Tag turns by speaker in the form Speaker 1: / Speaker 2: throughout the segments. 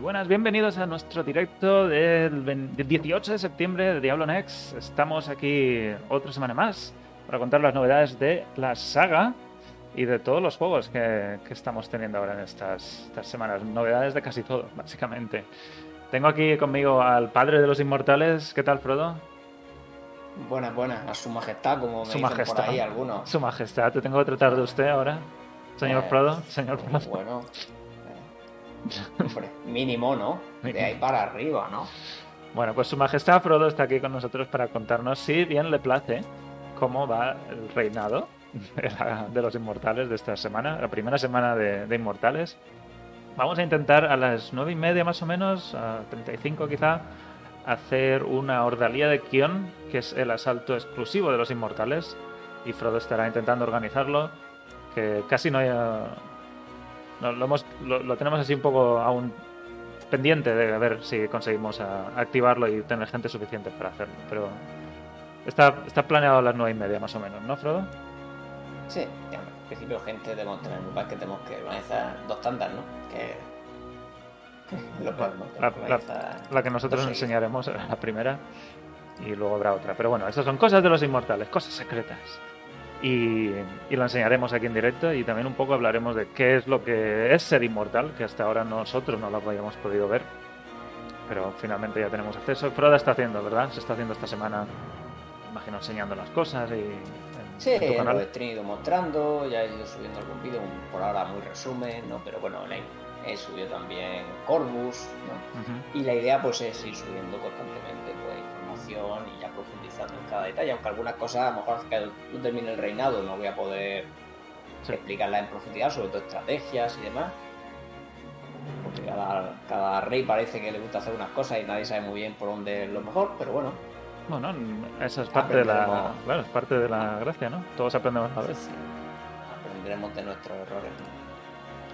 Speaker 1: buenas, bienvenidos a nuestro directo del 18 de septiembre de Diablo Next. Estamos aquí otra semana más para contar las novedades de la saga y de todos los juegos que, estamos teniendo ahora en estas, estas, semanas. Novedades de casi todo, básicamente. Tengo aquí conmigo al padre de los inmortales. ¿Qué tal, Frodo?
Speaker 2: Buenas, buenas. A su majestad, como me su majestad. por ahí algunos.
Speaker 1: Su majestad. Te tengo que tratar de usted ahora, señor eh, Frodo. Señor Frodo.
Speaker 2: Bueno. Hombre, mínimo, ¿no? De ahí para arriba, ¿no?
Speaker 1: Bueno, pues su majestad Frodo está aquí con nosotros para contarnos si bien le place cómo va el reinado de los inmortales de esta semana, la primera semana de, inmortales. Vamos a intentar a las nueve y media más o menos, a 35 quizá, hacer una ordalía de Kion, que es el asalto exclusivo de los inmortales, y Frodo estará intentando organizarlo, que casi no haya lo, tenemos así un poco aún pendiente de ver si conseguimos activarlo y tener gente suficiente para hacerlo. Pero está, está planeado a las nueve y media más o menos, ¿no, Frodo?
Speaker 2: Sí, en principio gente debemos tener un que tenemos que organizar dos tandas, ¿no? Que
Speaker 1: la, que nosotros enseñaremos, la primera, y luego habrá otra. Pero bueno, esas son cosas de los inmortales, cosas secretas y, lo enseñaremos aquí en directo y también un poco hablaremos de qué es lo que es ser inmortal, que hasta ahora nosotros no lo habíamos podido ver, pero finalmente ya tenemos acceso. Froda está haciendo, ¿verdad? Se está haciendo esta semana, imagino, enseñando las cosas y...
Speaker 2: sí, lo he tenido mostrando, ya he ido subiendo algún vídeo, por ahora muy resumen, ¿no? Pero bueno, he subido también Corvus, ¿no? Y la idea pues es ir subiendo constantemente pues, información y ya profundizando en cada detalle, aunque algunas cosas, a lo mejor que no termine el reinado, no voy a poder explicarlas en profundidad, sobre todo estrategias y demás. Porque cada, rey parece que le gusta hacer unas cosas y nadie sabe muy bien por dónde es lo mejor, pero bueno.
Speaker 1: Bueno, esa es parte de la, es parte de la gracia, ¿no? Todos aprendemos a veces.
Speaker 2: Aprenderemos de nuestros errores.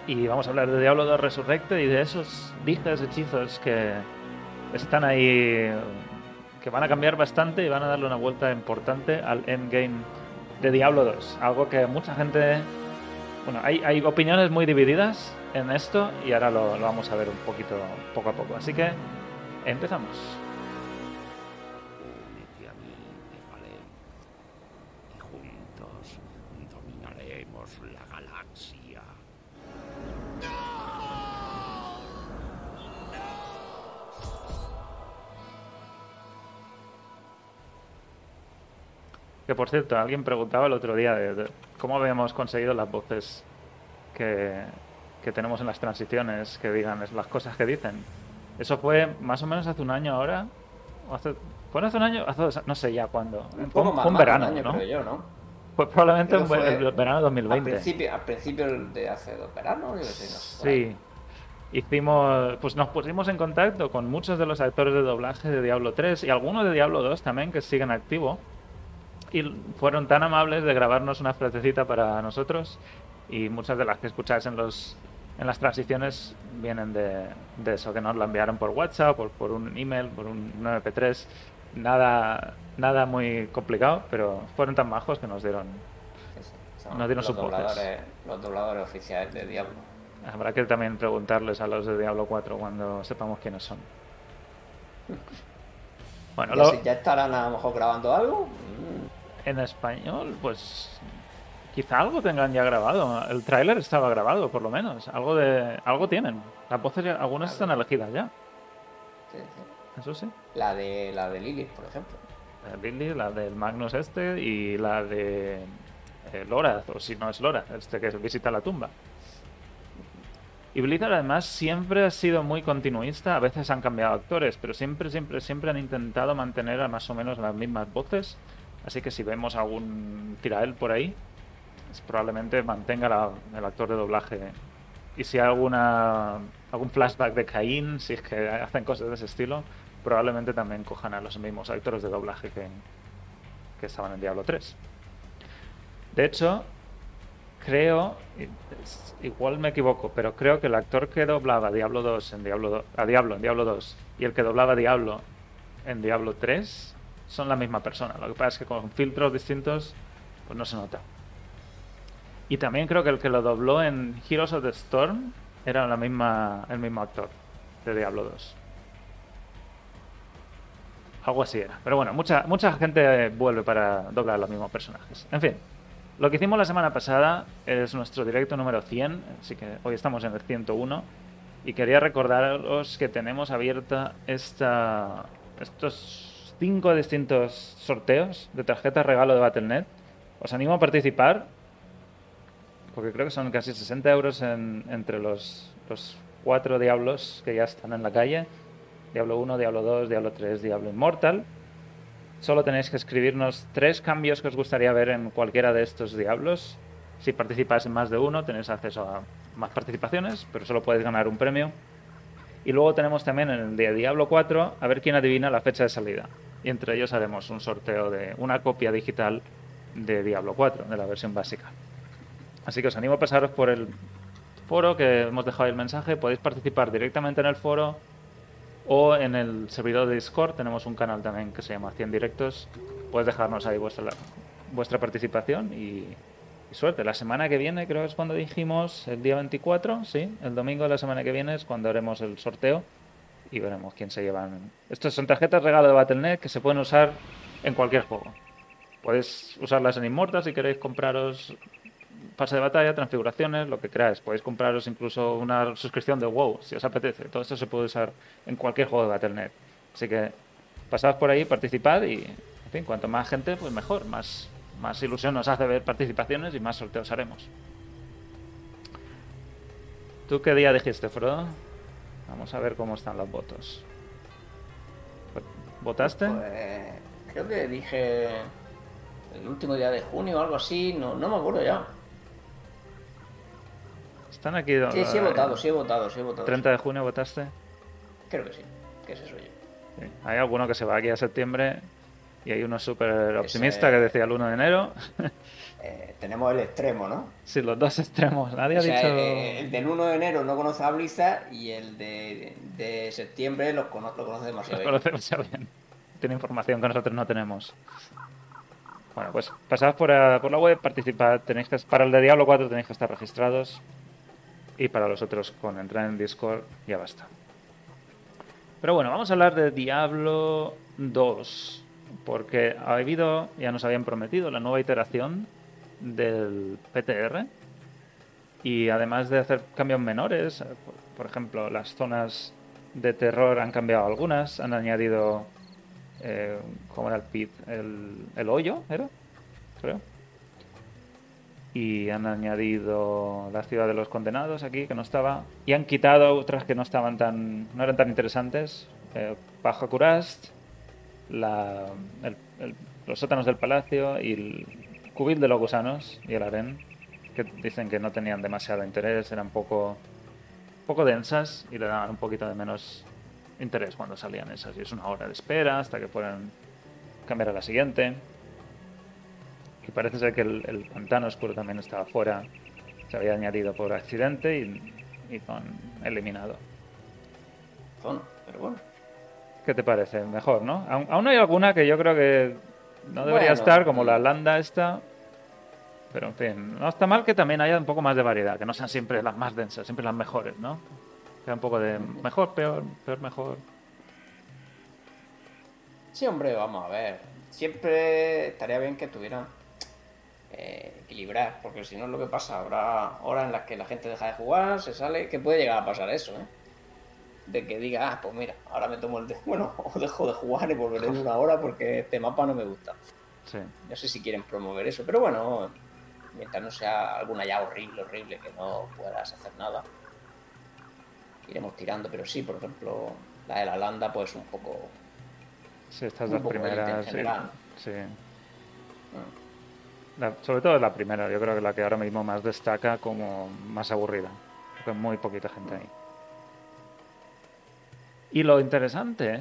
Speaker 1: Y vamos a hablar de Diablo 2 Resurrected y de esos dijes hechizos que están ahí que van a cambiar bastante y van a darle una vuelta importante al endgame de Diablo 2. Algo que mucha gente... Bueno, hay, opiniones muy divididas en esto y ahora lo, vamos a ver un poquito poco a poco. Así que empezamos. Que por cierto, alguien preguntaba el otro día de, cómo habíamos conseguido las voces que, tenemos en las transiciones, que digan las cosas que dicen. Eso fue más o menos hace un año ahora. hace, ¿Fue hace un año? Hace no sé ya cuándo.
Speaker 2: Un fue, un verano, ¿no? Yo, ¿no?
Speaker 1: Pues probablemente un el verano 2020.
Speaker 2: Al principio, al principio de hace dos veranos,
Speaker 1: Sí. Hicimos, pues nos pusimos en contacto con muchos de los actores de doblaje de Diablo 3 y algunos de Diablo 2 también que siguen activo y fueron tan amables de grabarnos una frasecita para nosotros y muchas de las que escucháis en los en las transiciones vienen de, de eso, que nos la enviaron por WhatsApp, por, por un email, por un MP3. Nada, nada muy complicado, pero fueron tan majos que nos dieron, nos dieron
Speaker 2: los dobladores, los dobladores oficiales de Diablo.
Speaker 1: Habrá que también preguntarles a los de Diablo 4 cuando sepamos quiénes son.
Speaker 2: Bueno, ya, ya estarán a lo mejor grabando algo
Speaker 1: en español, pues quizá algo tengan ya grabado. El tráiler estaba grabado, por lo menos. Algo de algo tienen. Las voces algunas están elegidas ya.
Speaker 2: Sí, sí.
Speaker 1: Eso sí.
Speaker 2: La de la de Lily, por ejemplo.
Speaker 1: La de Lily, la del Magnus este y la de eh, Lorath, o si no es Lorath, este que visita la tumba. Y Blizzard además siempre ha sido muy continuista, a veces han cambiado actores, pero siempre, siempre, siempre han intentado mantener a más o menos las mismas voces Así que si vemos algún tirael por ahí, probablemente mantenga el actor de doblaje. Y si hay alguna, algún flashback de Caín, si es que hacen cosas de ese estilo, probablemente también cojan a los mismos actores de doblaje que, que estaban en Diablo 3. De hecho, creo, igual me equivoco, pero creo que el actor que doblaba Diablo 2 en Diablo a Diablo en Diablo 2 y el que doblaba Diablo en Diablo 3 son la misma persona. Lo que pasa es que con filtros distintos, pues no se nota. Y también creo que el que lo dobló en Heroes of the Storm era la misma, el mismo actor. de Diablo 2. Algo así era. Pero bueno, mucha, mucha gente vuelve para doblar los mismos personajes. En fin, lo que hicimos la semana pasada es nuestro directo número 100, así que hoy estamos en el 101. Y quería recordaros que tenemos abierta esta, estos cinco distintos sorteos de tarjetas regalo de Battle.net. Os animo a participar, porque creo que son casi 60 euros entre los, los cuatro diablos que ya están en la calle. Diablo 1, Diablo 2, Diablo 3, Diablo Immortal. Solo tenéis que escribirnos tres cambios que os gustaría ver en cualquiera de estos diablos. Si participáis en más de uno, tenéis acceso a más participaciones, pero solo podéis ganar un premio. Y luego tenemos también en el de Diablo 4 a ver quién adivina la fecha de salida. Y entre ellos haremos un sorteo de una copia digital de Diablo 4, de la versión básica. Así que os animo a pasaros por el foro que hemos dejado el mensaje. Podéis participar directamente en el foro o en el servidor de Discord. Tenemos un canal también que se llama 100 Directos. Puedes dejarnos ahí vuestra, participación y, suerte. La semana que viene, creo que es cuando dijimos, el día 24, sí, el domingo de la semana que viene es cuando haremos el sorteo y veremos quién se llevan. Estos son tarjetas regalo de Battle.net que se pueden usar en cualquier juego. Podéis usarlas en Immortal si queréis compraros pase de batalla, transfiguraciones, lo que queráis. Podéis compraros incluso una suscripción de WoW si os apetece. Todo esto se puede usar en cualquier juego de Battle.net. Así que pasad por ahí, participad y, en fin, cuanto más gente, pues mejor. Más, más ilusión nos hace ver participaciones y más sorteos haremos. ¿Tú qué día dijiste, Frodo? Vamos a ver cómo están los votos. ¿Votaste?
Speaker 2: Pues, creo que dije el último día de junio o algo así, no, no me acuerdo ya.
Speaker 1: Están aquí.
Speaker 2: Sí, sí he votado, sí he votado, sí he votado.
Speaker 1: ¿30 de junio votaste?
Speaker 2: Creo que sí, que es eso yo.
Speaker 1: Hay alguno que se va aquí a septiembre y hay uno súper optimista que decía el 1 de enero.
Speaker 2: Eh, tenemos el extremo, ¿no?
Speaker 1: Sí, los dos extremos. Nadie ha dicho.
Speaker 2: Eh, el del 1 de enero no conoce a Blizzard y el de, de septiembre lo, conoce demasiado
Speaker 1: bien. Lo conoce demasiado bien. Tiene información que nosotros no tenemos. Bueno, pues pasad por, por la web, participad. Tenéis que, para el de Diablo 4 tenéis que estar registrados. Y para los otros, con entrar en Discord, ya basta. Pero bueno, vamos a hablar de Diablo 2 porque ha habido, ya nos habían prometido, la nueva iteración del PTR. Y además de hacer cambios menores, por, ejemplo, las zonas de terror han cambiado algunas, han añadido, eh, ¿cómo era el pit? El, el hoyo, ¿era? Creo. Y han añadido la ciudad de los condenados aquí, que no estaba. Y han quitado otras que no estaban tan, no eran tan interesantes. Eh, Curast, la, los sótanos del palacio y el cubil de los gusanos y el harén, que dicen que no tenían demasiado interés, eran poco, poco densas y le daban un poquito de menos interés cuando salían esas. Y es una hora de espera hasta que puedan cambiar a la siguiente. Y parece ser que el, pantano oscuro también estaba fuera. Se había añadido por accidente y, y con eliminado.
Speaker 2: pero bueno.
Speaker 1: ¿Qué te parece? Mejor, ¿no? Aún, hay alguna que yo creo que no debería estar, como la landa esta. Pero en fin, no está mal que también haya un poco más de variedad, que no sean siempre las más densas, siempre las mejores, ¿no? Que un poco de mejor, peor, peor, mejor.
Speaker 2: Sí, hombre, vamos a ver. Siempre estaría bien que tuvieran eh, equilibrar, porque si no es lo que pasa. Habrá horas en las que la gente deja de jugar, se sale, que puede llegar a pasar eso, ¿eh? De que diga, ah, pues mira, ahora me tomo el de... Bueno, o dejo de jugar y volveré en una hora porque este mapa no me gusta. Sí. No sé si quieren promover eso, pero bueno, mientras no sea alguna ya horrible, horrible, que no puedas hacer nada, iremos tirando. Pero sí, por ejemplo, la de la Landa, pues un poco.
Speaker 1: Sí, estas dos primeras. Sí. Mm. sobre todo la primera, yo creo que la que ahora mismo más destaca como más aburrida. Porque muy poquita gente ahí. Y lo interesante,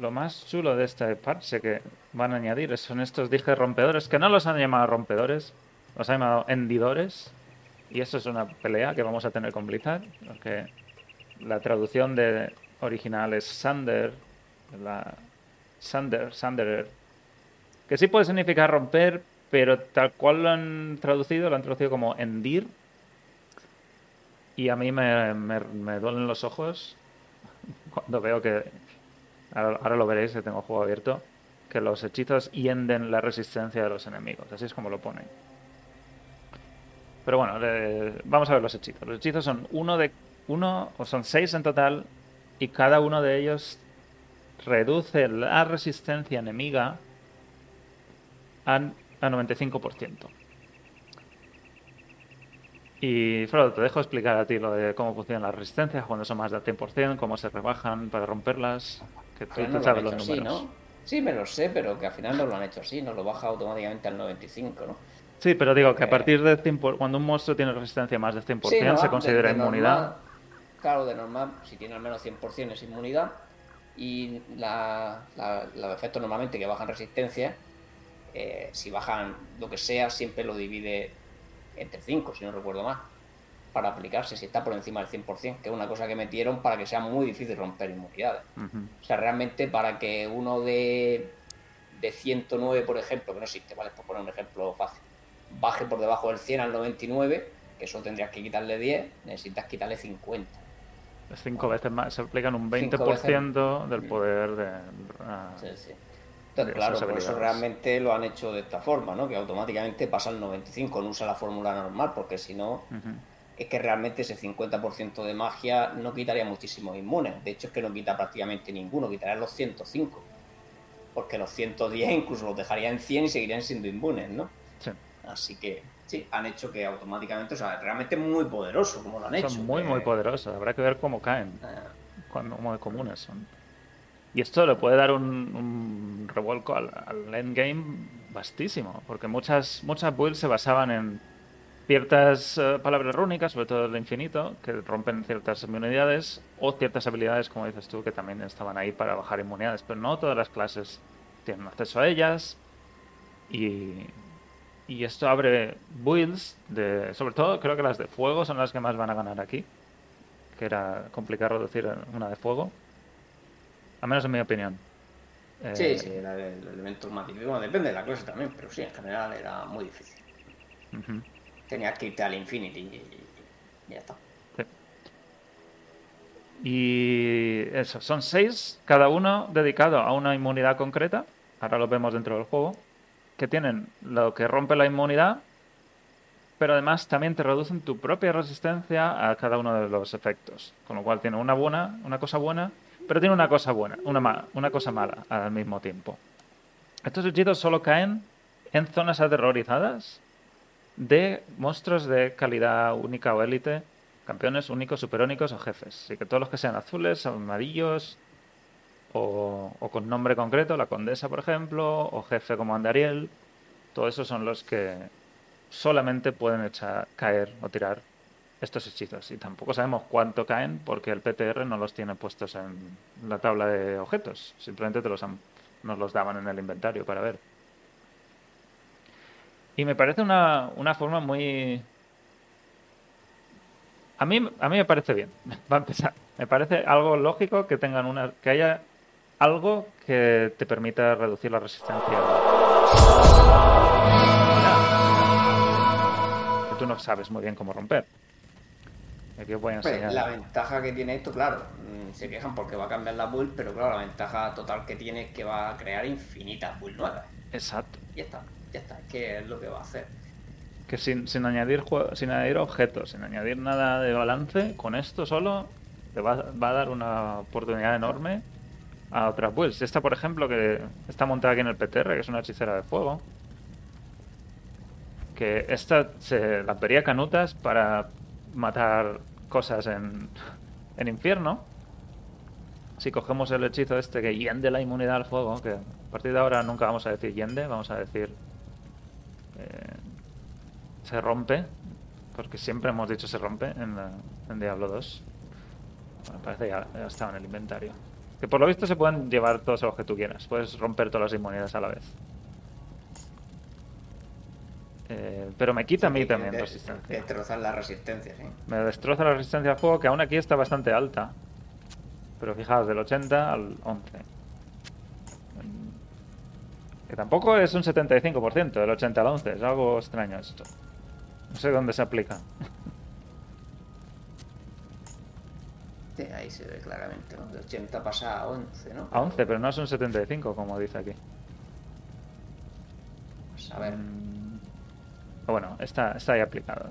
Speaker 1: lo más chulo de este parche que van a añadir son estos dije rompedores, que no los han llamado rompedores, los han llamado hendidores. Y eso es una pelea que vamos a tener con Blizzard, porque la traducción de original es Sander, la Sander, Sanderer, que sí puede significar romper, pero tal cual lo han traducido, lo han traducido como hendir. Y a mí me, me duelen los ojos cuando veo que, ahora, lo veréis que tengo juego abierto, que los hechizos hienden la resistencia de los enemigos. Así es como lo pone. Pero bueno, vamos a ver los hechizos. Los hechizos son uno de uno, o son seis en total, y cada uno de ellos reduce la resistencia enemiga a, a 95%. Y Frodo, te dejo explicar a ti lo de cómo funcionan las resistencias cuando son más del 100%, cómo se rebajan para romperlas, que tú, sabes los números.
Speaker 2: Sí, me lo sé, pero que al final no lo han hecho así, no lo baja automáticamente al 95, ¿no?
Speaker 1: Sí, pero digo que a eh, partir de 100%, cuando un monstruo tiene resistencia más del 100%, se considera inmunidad.
Speaker 2: claro, de normal, si tiene al menos 100% es inmunidad. Y la, los efectos normalmente que bajan resistencia, eh, si bajan lo que sea, siempre lo divide entre 5, si no recuerdo más, para aplicarse si está por encima del 100%, que es una cosa que metieron para que sea muy difícil romper inmunidades. O sea, realmente para que uno de, de 109, por ejemplo, que no existe, ¿vale? Por poner un ejemplo fácil, baje por debajo del 100 al 99, que eso tendrías que quitarle 10, necesitas quitarle 50.
Speaker 1: Cinco veces más, se aplican un 20% del poder de...
Speaker 2: sí, sí claro, por eso realmente lo han hecho de esta forma, ¿no? Que automáticamente pasa al 95, no usa la fórmula normal, porque si no, es que realmente ese 50% de magia no quitaría muchísimos inmunes. De hecho, es que no quita prácticamente ninguno, quitaría los 105. Porque los 110 incluso los dejaría en 100 y seguirían siendo inmunes, ¿no? Sí. Así que, sí, han hecho que automáticamente, o sea, realmente muy poderoso como lo han hecho.
Speaker 1: Son muy, muy poderosos. Habrá que ver cómo caen. Ah. Cuando, muy comunes son. Y esto le puede dar un, revuelco al, endgame vastísimo, porque muchas, muchas builds se basaban en ciertas eh, palabras rúnicas, sobre todo el infinito, que rompen ciertas inmunidades, o ciertas habilidades, como dices tú, que también estaban ahí para bajar inmunidades, pero no todas las clases tienen acceso a ellas. Y, y esto abre builds, de, sobre todo creo que las de fuego son las que más van a ganar aquí, que era complicado reducir una de fuego. Al menos en mi opinión.
Speaker 2: Sí, eh, sí, era el elemento difícil. Bueno, depende de la clase también, pero sí, en general era muy difícil. Tenías que irte al Infinity y, ya está.
Speaker 1: Y eso, son seis, cada uno dedicado a una inmunidad concreta. Ahora lo vemos dentro del juego. Que tienen lo que rompe la inmunidad, pero además también te reducen tu propia resistencia a cada uno de los efectos. Con lo cual tiene una buena, una cosa buena pero tiene una cosa buena, una, una cosa mala al mismo tiempo. Estos hechizos solo caen en zonas aterrorizadas de monstruos de calidad única o élite, campeones únicos, superónicos o jefes. Así que todos los que sean azules, amarillos o, con nombre concreto, la condesa, por ejemplo, o jefe como Andariel, todos esos son los que solamente pueden echar, caer o tirar estos hechizos. Y tampoco sabemos cuánto caen porque el PTR no los tiene puestos en la tabla de objetos. Simplemente te los nos los daban en el inventario para ver. Y me parece una, una forma muy... A mí, a mí me parece bien, va a empezar. Me parece algo lógico que tengan una... que haya algo que te permita reducir la resistencia. Que tú no sabes muy bien cómo romper.
Speaker 2: Pues, la ventaja que tiene esto, claro, mm, se quejan porque va a cambiar la build, pero claro, la ventaja total que tiene es que va a crear infinitas builds nuevas.
Speaker 1: Exacto.
Speaker 2: Ya está, ya está, es que es lo que va a hacer.
Speaker 1: Que sin, sin añadir sin añadir objetos, sin añadir nada de balance, con esto solo te va, va a dar una oportunidad enorme a otras builds. Esta, por ejemplo, que está montada aquí en el PTR, que es una hechicera de fuego. Que esta se las vería canutas para matar cosas en, en infierno, si cogemos el hechizo este que yende la inmunidad al fuego, que a partir de ahora nunca vamos a decir yende, vamos a decir eh, se rompe, porque siempre hemos dicho se rompe en, en Diablo 2. Bueno, parece ya, ya estaba en el inventario. Que por lo visto se pueden llevar todos los que tú quieras, puedes romper todas las inmunidades a la vez. Eh, pero me quita a mí también resistencia.
Speaker 2: Destrozar la resistencia, sí.
Speaker 1: Me destroza la resistencia al fuego, que aún aquí está bastante alta. Pero fijaos, del 80 al 11. Que tampoco es un 75% del 80 al 11, es algo extraño esto. No sé dónde se aplica.
Speaker 2: Sí, ahí se ve claramente, ¿no? De 80 pasa a 11, ¿no?
Speaker 1: A 11, pero no es un 75, como dice aquí.
Speaker 2: Pues a ver.
Speaker 1: Mm, bueno, está, está ahí aplicado.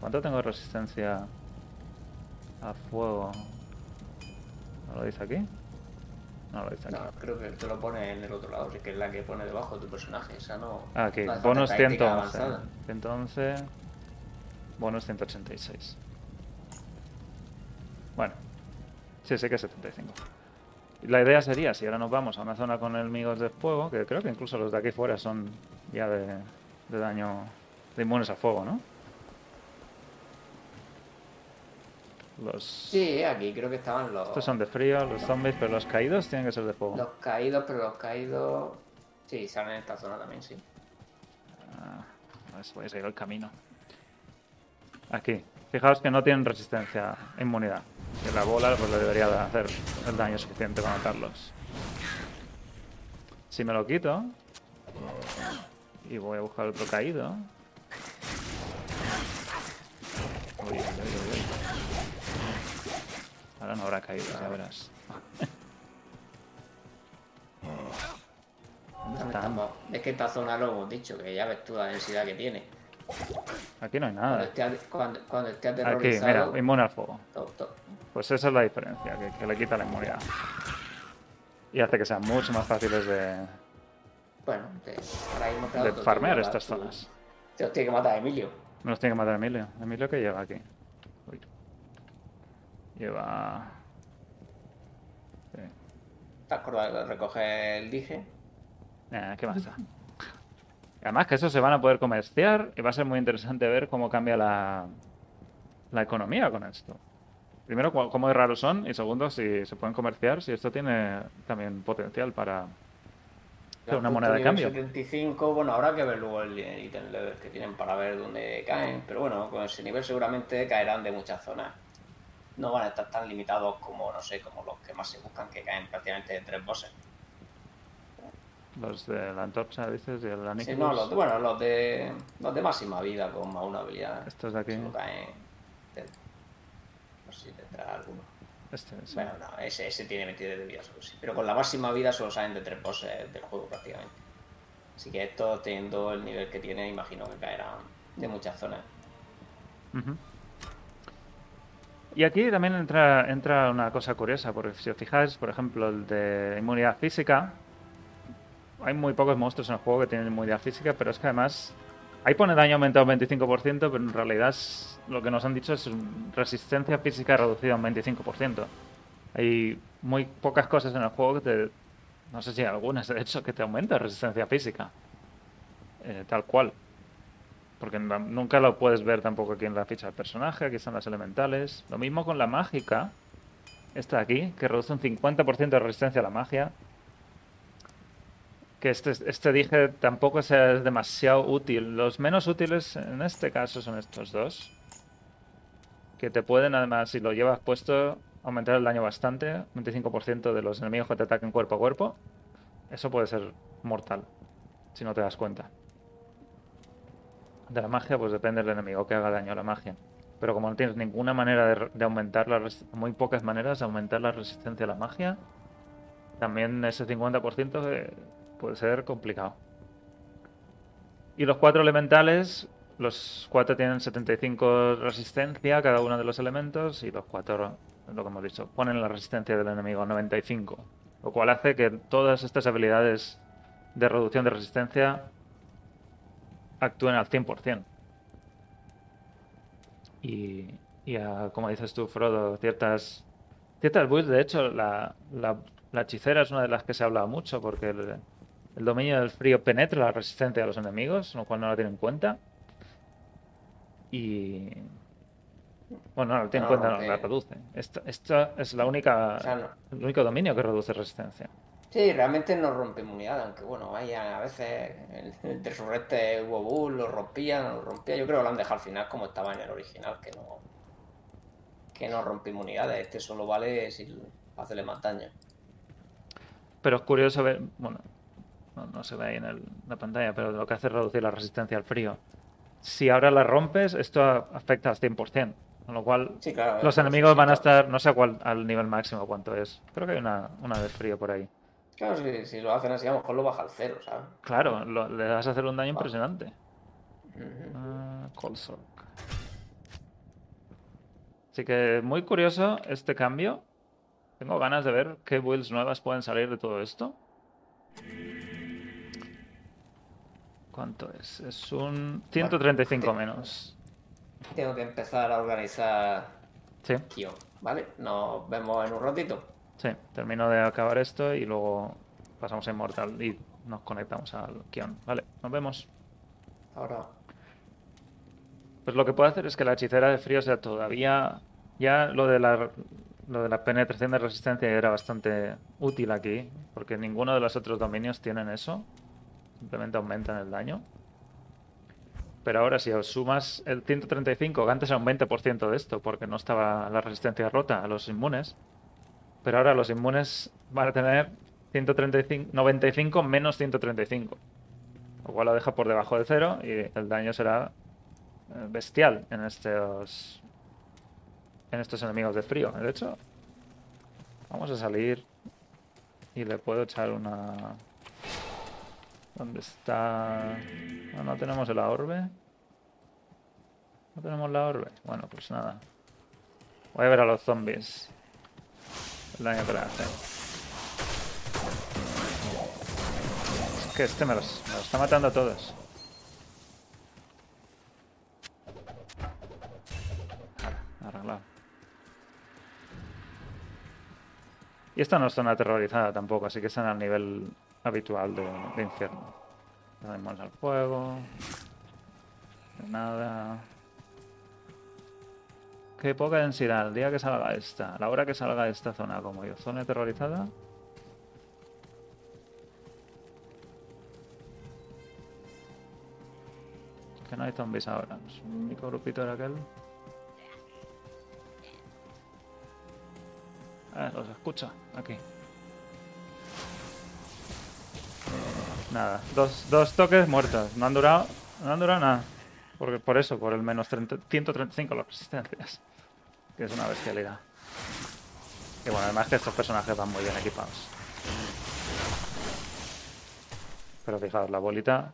Speaker 1: ¿Cuánto tengo de resistencia a fuego? ¿No lo dice aquí? No lo dice aquí.
Speaker 2: No, creo que te lo pone en el otro lado, que es la que pone debajo de tu personaje. Esa no.
Speaker 1: Ah, aquí,
Speaker 2: no hace
Speaker 1: bonus
Speaker 2: falta crítica
Speaker 1: 111.
Speaker 2: avanzada.
Speaker 1: 111. Bonus 186. Bueno, sí, sé que es 75. Y La idea sería, si ahora nos vamos a una zona con enemigos de fuego, que creo que incluso los de aquí fuera son ya de, de daño, inmunes a fuego, ¿no? Los...
Speaker 2: Sí, aquí creo que estaban los,
Speaker 1: Estos son de frío, los zombies, pero los caídos tienen que ser de fuego.
Speaker 2: los caídos, pero los caídos. Sí, salen en esta zona también, sí.
Speaker 1: Ah, pues voy a seguir el camino. Aquí. Fijaos que no tienen resistencia a inmunidad. Que la bola pues, le debería de hacer el daño suficiente para matarlos. Si me lo quito... Y voy a buscar otro caído... Ahora no habrá caído, ya verás.
Speaker 2: Es que esta zona lo hemos dicho, que ya ves tú la densidad que tiene.
Speaker 1: Aquí no hay
Speaker 2: Cuando
Speaker 1: nada.
Speaker 2: esté, cuando, cuando esté
Speaker 1: Aquí,
Speaker 2: aterrorizado.
Speaker 1: mira, inmune al fuego. Pues esa es la diferencia, que, que le quita la inmunidad. Y hace que sean mucho más fáciles de,
Speaker 2: bueno, te, ahora mismo, claro,
Speaker 1: de farmear estas zonas.
Speaker 2: Te los tiene que matar Emilio.
Speaker 1: Me los tiene que matar Emilio. Emilio que lleva aquí. Lleva... Sí.
Speaker 2: ¿Te acuerdas de recoger el dije?
Speaker 1: Eh, ¿Qué más? Además que eso se van a poder comerciar y va a ser muy interesante ver cómo cambia la, la economía con esto. Primero, cómo de raros son y segundo, si se pueden comerciar, si esto tiene también potencial para una moneda de cambio.
Speaker 2: 75, bueno, habrá que ver luego el ítem level que tienen para ver dónde caen, pero bueno, con ese nivel seguramente caerán de muchas zonas. No van a estar tan limitados como, no sé, como los que más se buscan, que caen prácticamente de tres bosses.
Speaker 1: Los de la antorcha, dices, y el
Speaker 2: Sí, no, los, bueno, los de, los de máxima vida con más una habilidad.
Speaker 1: Estos de aquí.
Speaker 2: Solo caen. de- no sé si tendrá alguno.
Speaker 1: Este, sí.
Speaker 2: Bueno, no, ese, ese tiene 23 de vida solo sí. Pero con la máxima vida solo salen de tres bosses del juego prácticamente. Así que estos teniendo el nivel que tiene, imagino que caerán de muchas zonas.
Speaker 1: Ujú. Y aquí también entra, entra una cosa curiosa, porque si os fijáis, por ejemplo, el de inmunidad física, hay muy pocos monstruos en el juego que tienen inmunidad física, pero es que además ahí pone daño aumentado un 25%, pero en realidad lo que nos han dicho es resistencia física reducida un 25%. Hay muy pocas cosas en el juego que te... No sé si hay algunas, de hecho, que te aumenta resistencia física. Eh, tal cual. Porque nunca lo puedes ver tampoco aquí en la ficha del personaje. Aquí están las elementales. Lo mismo con la mágica. Esta de aquí, que reduce un 50% de resistencia a la magia. Que este, este dije tampoco es demasiado útil. Los menos útiles en este caso son estos dos. Que te pueden, además, si lo llevas puesto, aumentar el daño bastante. 25% de los enemigos que te ataquen cuerpo a cuerpo. Eso puede ser mortal. Si no te das cuenta. De la magia, pues depende del enemigo que haga daño a la magia. Pero como no tienes ninguna manera de, de aumentar la muy pocas maneras de aumentar la resistencia a la magia, también ese 50% eh, puede ser complicado. Y los cuatro elementales, los cuatro tienen 75 resistencia cada uno de los elementos y los cuatro, lo que hemos dicho, ponen la resistencia del enemigo a 95. Lo cual hace que todas estas habilidades de reducción de resistencia actúen al 100%. Y, y a, como dices tú, Frodo, ciertas, ciertas builds, de hecho, la, la, la hechicera es una de las que se ha hablado mucho porque el, el dominio del frío penetra la resistencia a los enemigos, lo cual no lo tiene en cuenta. Y... Bueno, no lo tiene en
Speaker 2: No,
Speaker 1: cuenta, no, la reduce. Esta, esta es la única,
Speaker 2: O sea, no-
Speaker 1: el único dominio que reduce resistencia.
Speaker 2: Sí, realmente no rompe inmunidad, aunque bueno, vaya, a veces el, el Resurrecte bull, lo rompía, no lo rompía. Yo creo que lo han dejado al final como estaba en el original, que no que no rompe inmunidades. Este solo vale si hacerle más daño.
Speaker 1: Pero es curioso ver, bueno, no, no se ve ahí en el- la pantalla, pero lo que hace es reducir la resistencia al frío. Si ahora la rompes, esto afecta al 100%. Con lo cual, los enemigos van a estar, no sé cuál, al nivel máximo cuánto es. Creo que hay una, una de frío por ahí.
Speaker 2: Claro, si, lo hacen así, a lo mejor lo baja al cero, ¿sabes?
Speaker 1: Claro, le vas a hacer un daño impresionante. Uh Así que muy curioso este cambio. Tengo ganas de ver qué builds nuevas pueden salir de todo esto. ¿Cuánto es? Es un 135 menos.
Speaker 2: Tengo que empezar a organizar sí. ¿vale? Nos vemos en un ratito.
Speaker 1: Sí, termino de acabar esto y luego pasamos a Immortal y nos conectamos al Kion. Vale, nos vemos.
Speaker 2: Ahora.
Speaker 1: Pues lo que puedo hacer es que la hechicera de frío sea todavía ya lo de la lo de la penetración de resistencia era bastante útil aquí, porque ninguno de los otros dominios tienen eso. Simplemente aumentan el daño. Pero ahora si os sumas el 135, que antes era un 20% de esto, porque no estaba la resistencia rota a los inmunes. Pero ahora los inmunes van a tener 135, 95 menos 135. Lo cual lo deja por debajo de cero y el daño será eh, bestial en estos en estos enemigos de frío. De hecho, vamos a salir y le puedo echar una... ¿Dónde está? No, no tenemos la orbe. No tenemos la orbe. Bueno, pues nada. Voy a ver a los zombies. Daño que le. Es que este me los, me los está matando a todos. Arreglado. Y esta no es zona aterrorizada tampoco, así que están al nivel habitual de, infierno. Tenemos al fuego. Nada. Qué poca densidad. El día que salga esta. La hora que salga esta zona como yo. Zona aterrorizada. Que no hay zombies ahora. Es un único grupito de aquel. Ah, los escucha. Aquí. Nada. Dos, dos toques muertos. No han durado. No han durado nada. Porque, por eso, por el menos 135 las resistencias. Que es una bestialidad. Y bueno, además que estos personajes van muy bien equipados. Pero fijaos, la bolita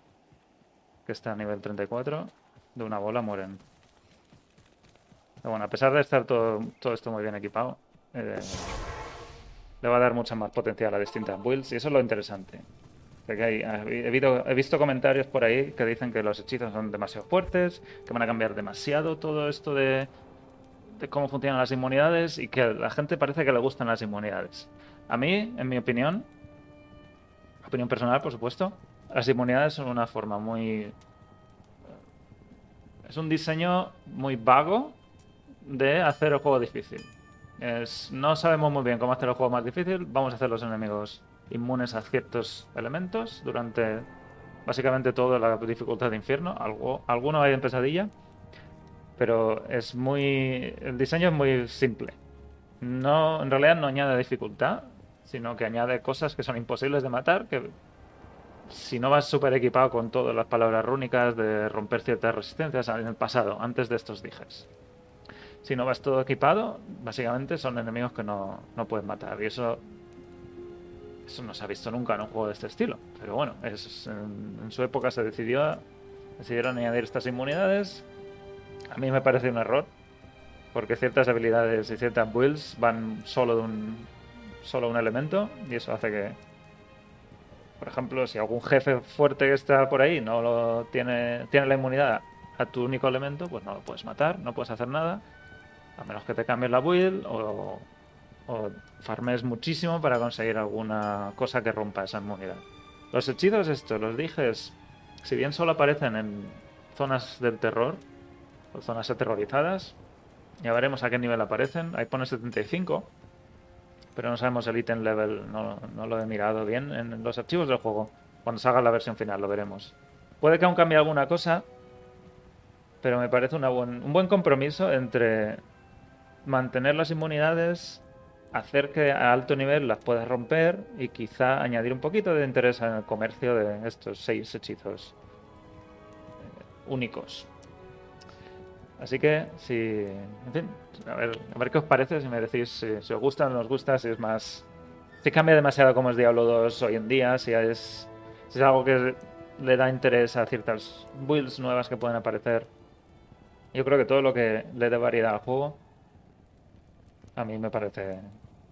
Speaker 1: que está a nivel 34, de una bola mueren. Pero bueno, a pesar de estar todo, todo esto muy bien equipado, eh, le va a dar mucha más potencial a distintas builds y eso es lo interesante. He, visto comentarios por ahí que dicen que los hechizos son demasiado fuertes, que van a cambiar demasiado todo esto de, cómo funcionan las inmunidades y que a la gente parece que le gustan las inmunidades. A mí, en mi opinión, opinión personal, por supuesto, las inmunidades son una forma muy... Es un diseño muy vago de hacer el juego difícil no sabemos muy bien cómo hacer el juego más difícil. Vamos a hacer los enemigos inmunes a ciertos elementos durante básicamente toda la dificultad de infierno. Algo, alguno hay en pesadilla. Pero es muy. El diseño es muy simple. No, en realidad no añade dificultad, sino que añade cosas que son imposibles de matar. Que si no vas súper equipado con todas las palabras rúnicas de romper ciertas resistencias en el pasado, antes de estos dijes si no vas todo equipado, básicamente son enemigos que no, no puedes matar. Y eso eso no se ha visto nunca en un juego de este estilo. Pero bueno, es, en, su época se decidió decidieron añadir estas inmunidades. A mí me parece un error, porque ciertas habilidades y ciertas builds van solo de un solo un elemento y eso hace que por ejemplo, si algún jefe fuerte que está por ahí no lo tiene tiene la inmunidad a tu único elemento, pues no lo puedes matar, no puedes hacer nada a menos que te cambies la build o, farmes muchísimo para conseguir alguna cosa que rompa esa inmunidad. Los hechizos estos, los dijes, si bien solo aparecen en zonas del terror o zonas aterrorizadas, ya veremos a qué nivel aparecen. Ahí pone 75, pero no sabemos el item level, no, lo he mirado bien en los archivos del juego. Cuando salga la versión final lo veremos. Puede que aún cambie alguna cosa, pero me parece un buen compromiso entre mantener las inmunidades, hacer que a alto nivel las puedas romper y quizá añadir un poquito de interés en el comercio de estos seis hechizos eh, únicos. Así que, si. En fin, a ver, a ver qué os parece, si me decís si, os gusta o no os gusta, si es más. Si cambia demasiado como es Diablo 2 hoy en día, si es, si es algo que le da interés a ciertas builds nuevas que pueden aparecer. Yo creo que todo lo que le dé variedad al juego, a mí me parece,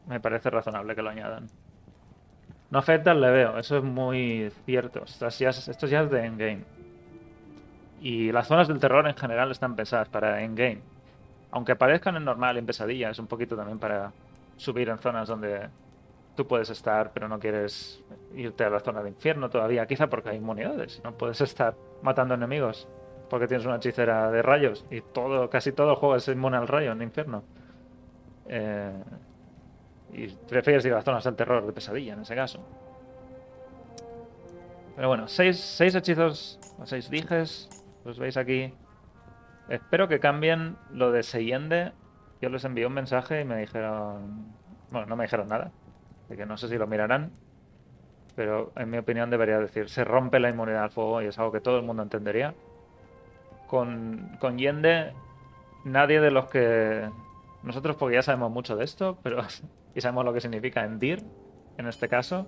Speaker 1: me parece razonable que lo añadan. No afecta al leveo, eso es muy cierto. Esto ya es, esto ya es de endgame. Y las zonas del terror en general están pensadas para endgame. Aunque aparezcan en normal, en pesadilla, es un poquito también para subir en zonas donde tú puedes estar, pero no quieres irte a la zona de infierno todavía. Quizá porque hay inmunidades, no puedes estar matando enemigos porque tienes una hechicera de rayos y todo, casi todo el juego es inmune al rayo en infierno. Eh, y prefieres ir a las zonas del terror de pesadilla en ese caso. Pero bueno, seis, seis hechizos o seis dijes. Los veis aquí. Espero que cambien lo de Seyende. Yo les envié un mensaje y me dijeron. Bueno, no me dijeron nada. De que no sé si lo mirarán. Pero en mi opinión debería decir: se rompe la inmunidad al fuego y es algo que todo el mundo entendería. Con, con Yende, nadie de los que. Nosotros, porque ya sabemos mucho de esto, pero y sabemos lo que significa Endir, en este caso.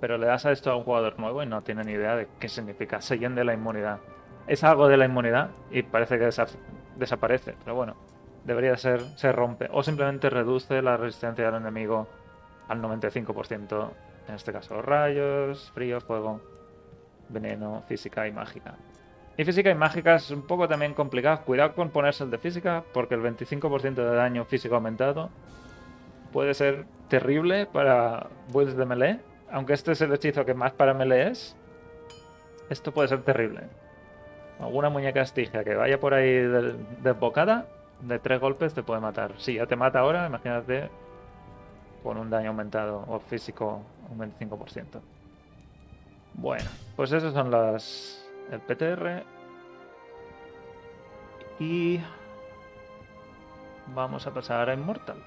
Speaker 1: Pero le das a esto a un jugador nuevo y no tiene ni idea de qué significa. Se de la inmunidad. Es algo de la inmunidad y parece que desaparece, pero bueno, debería ser, se rompe. O simplemente reduce la resistencia del enemigo al 95%. En este caso, rayos, frío, fuego, veneno, física y mágica. Y física y mágica es un poco también complicado. Cuidado con ponerse el de física, porque el 25% de daño físico aumentado puede ser terrible para builds de melee. Aunque este es el hechizo que más para melee es, esto puede ser terrible. Alguna muñeca estija que vaya por ahí desbocada, de tres golpes te puede matar. Si ya te mata ahora, imagínate con un daño aumentado o físico un 25%. Bueno, pues esos son las el PTR. Y vamos a pasar a Immortal.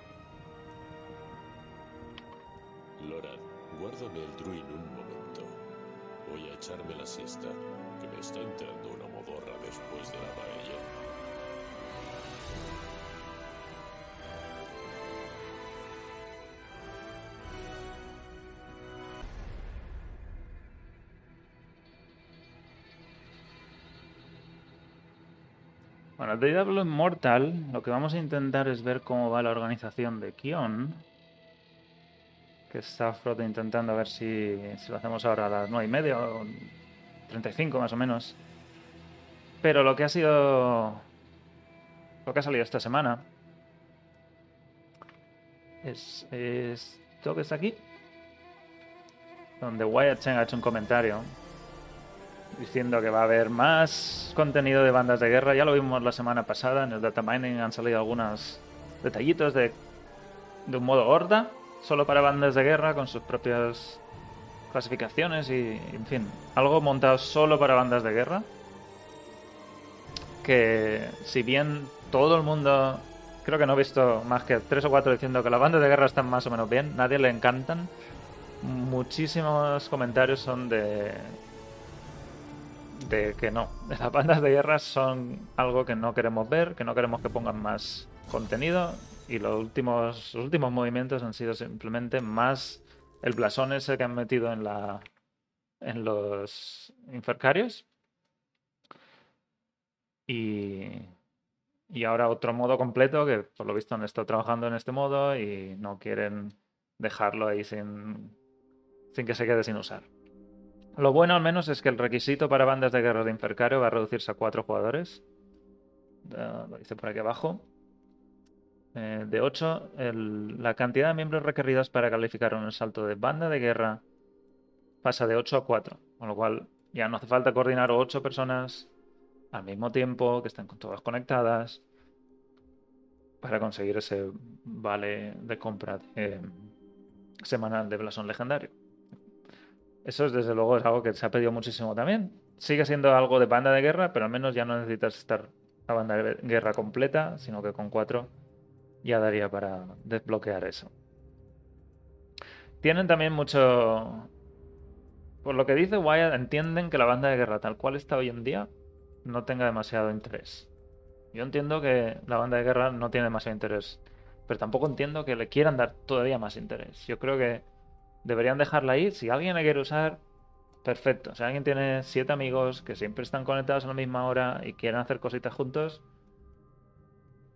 Speaker 3: Loran, guárdame el druin un momento. Voy a echarme la siesta, que me está entrando una modorra después de la paella.
Speaker 1: De Diablo Immortal, lo que vamos a intentar es ver cómo va la organización de Kion que está Frota intentando a ver si, lo hacemos ahora a las 9 y media o 35 más o menos. Pero lo que ha sido. Lo que ha salido esta semana. Es, esto que está aquí. Donde Wyatt Chen ha hecho un comentario. Diciendo que va a haber más contenido de bandas de guerra. Ya lo vimos la semana pasada. En el data mining han salido algunos detallitos de, de un modo horda solo para bandas de guerra con sus propias clasificaciones y, en fin, algo montado solo para bandas de guerra. Que si bien todo el mundo, creo que no he visto más que tres o cuatro diciendo que las bandas de guerra están más o menos bien, nadie le encantan. Muchísimos comentarios son de de que no, las bandas de guerra son algo que no queremos ver, que no queremos que pongan más contenido y los últimos, últimos movimientos han sido simplemente más el blasón ese que han metido en la en los infercarios. Y, y ahora otro modo completo que por lo visto han estado trabajando en este modo y no quieren dejarlo ahí sin, sin que se quede sin usar. Lo bueno al menos es que el requisito para bandas de guerra de Infercario va a reducirse a cuatro jugadores. Lo dice por aquí abajo. Eh, de 8, la cantidad de miembros requeridos para calificar un salto de banda de guerra pasa de 8 a 4, con lo cual ya no hace falta coordinar 8 personas al mismo tiempo, que estén todas conectadas, para conseguir ese vale de compra semanal de blasón legendario. Eso es desde luego es algo que se ha pedido muchísimo también. Sigue siendo algo de banda de guerra, pero al menos ya no necesitas estar a banda de guerra completa, sino que con 4 ya daría para desbloquear eso. Tienen también mucho... Por lo que dice Wyatt, entienden que la banda de guerra tal cual está hoy en día no tenga demasiado interés. Yo entiendo que la banda de guerra no tiene demasiado interés, pero tampoco entiendo que le quieran dar todavía más interés. Yo creo que deberían dejarla ahí. Si alguien la quiere usar, perfecto. Si alguien tiene siete amigos que siempre están conectados a la misma hora y quieren hacer cositas juntos,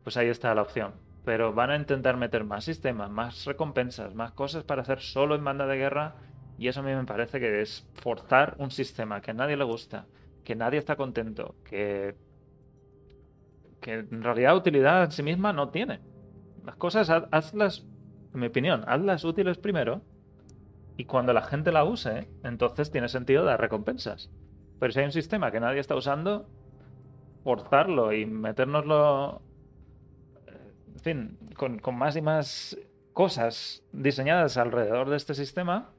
Speaker 1: pues ahí está la opción. Pero van a intentar meter más sistemas, más recompensas, más cosas para hacer solo en banda de guerra. Y eso a mí me parece que es forzar un sistema que a nadie le gusta, que nadie está contento, que, que en realidad utilidad en sí misma no tiene. Las cosas hazlas, en mi opinión, hazlas útiles primero y cuando la gente la use, entonces tiene sentido dar recompensas. Pero si hay un sistema que nadie está usando, forzarlo y metérnoslo, eh, en fin, con, más y más cosas diseñadas alrededor de este sistema,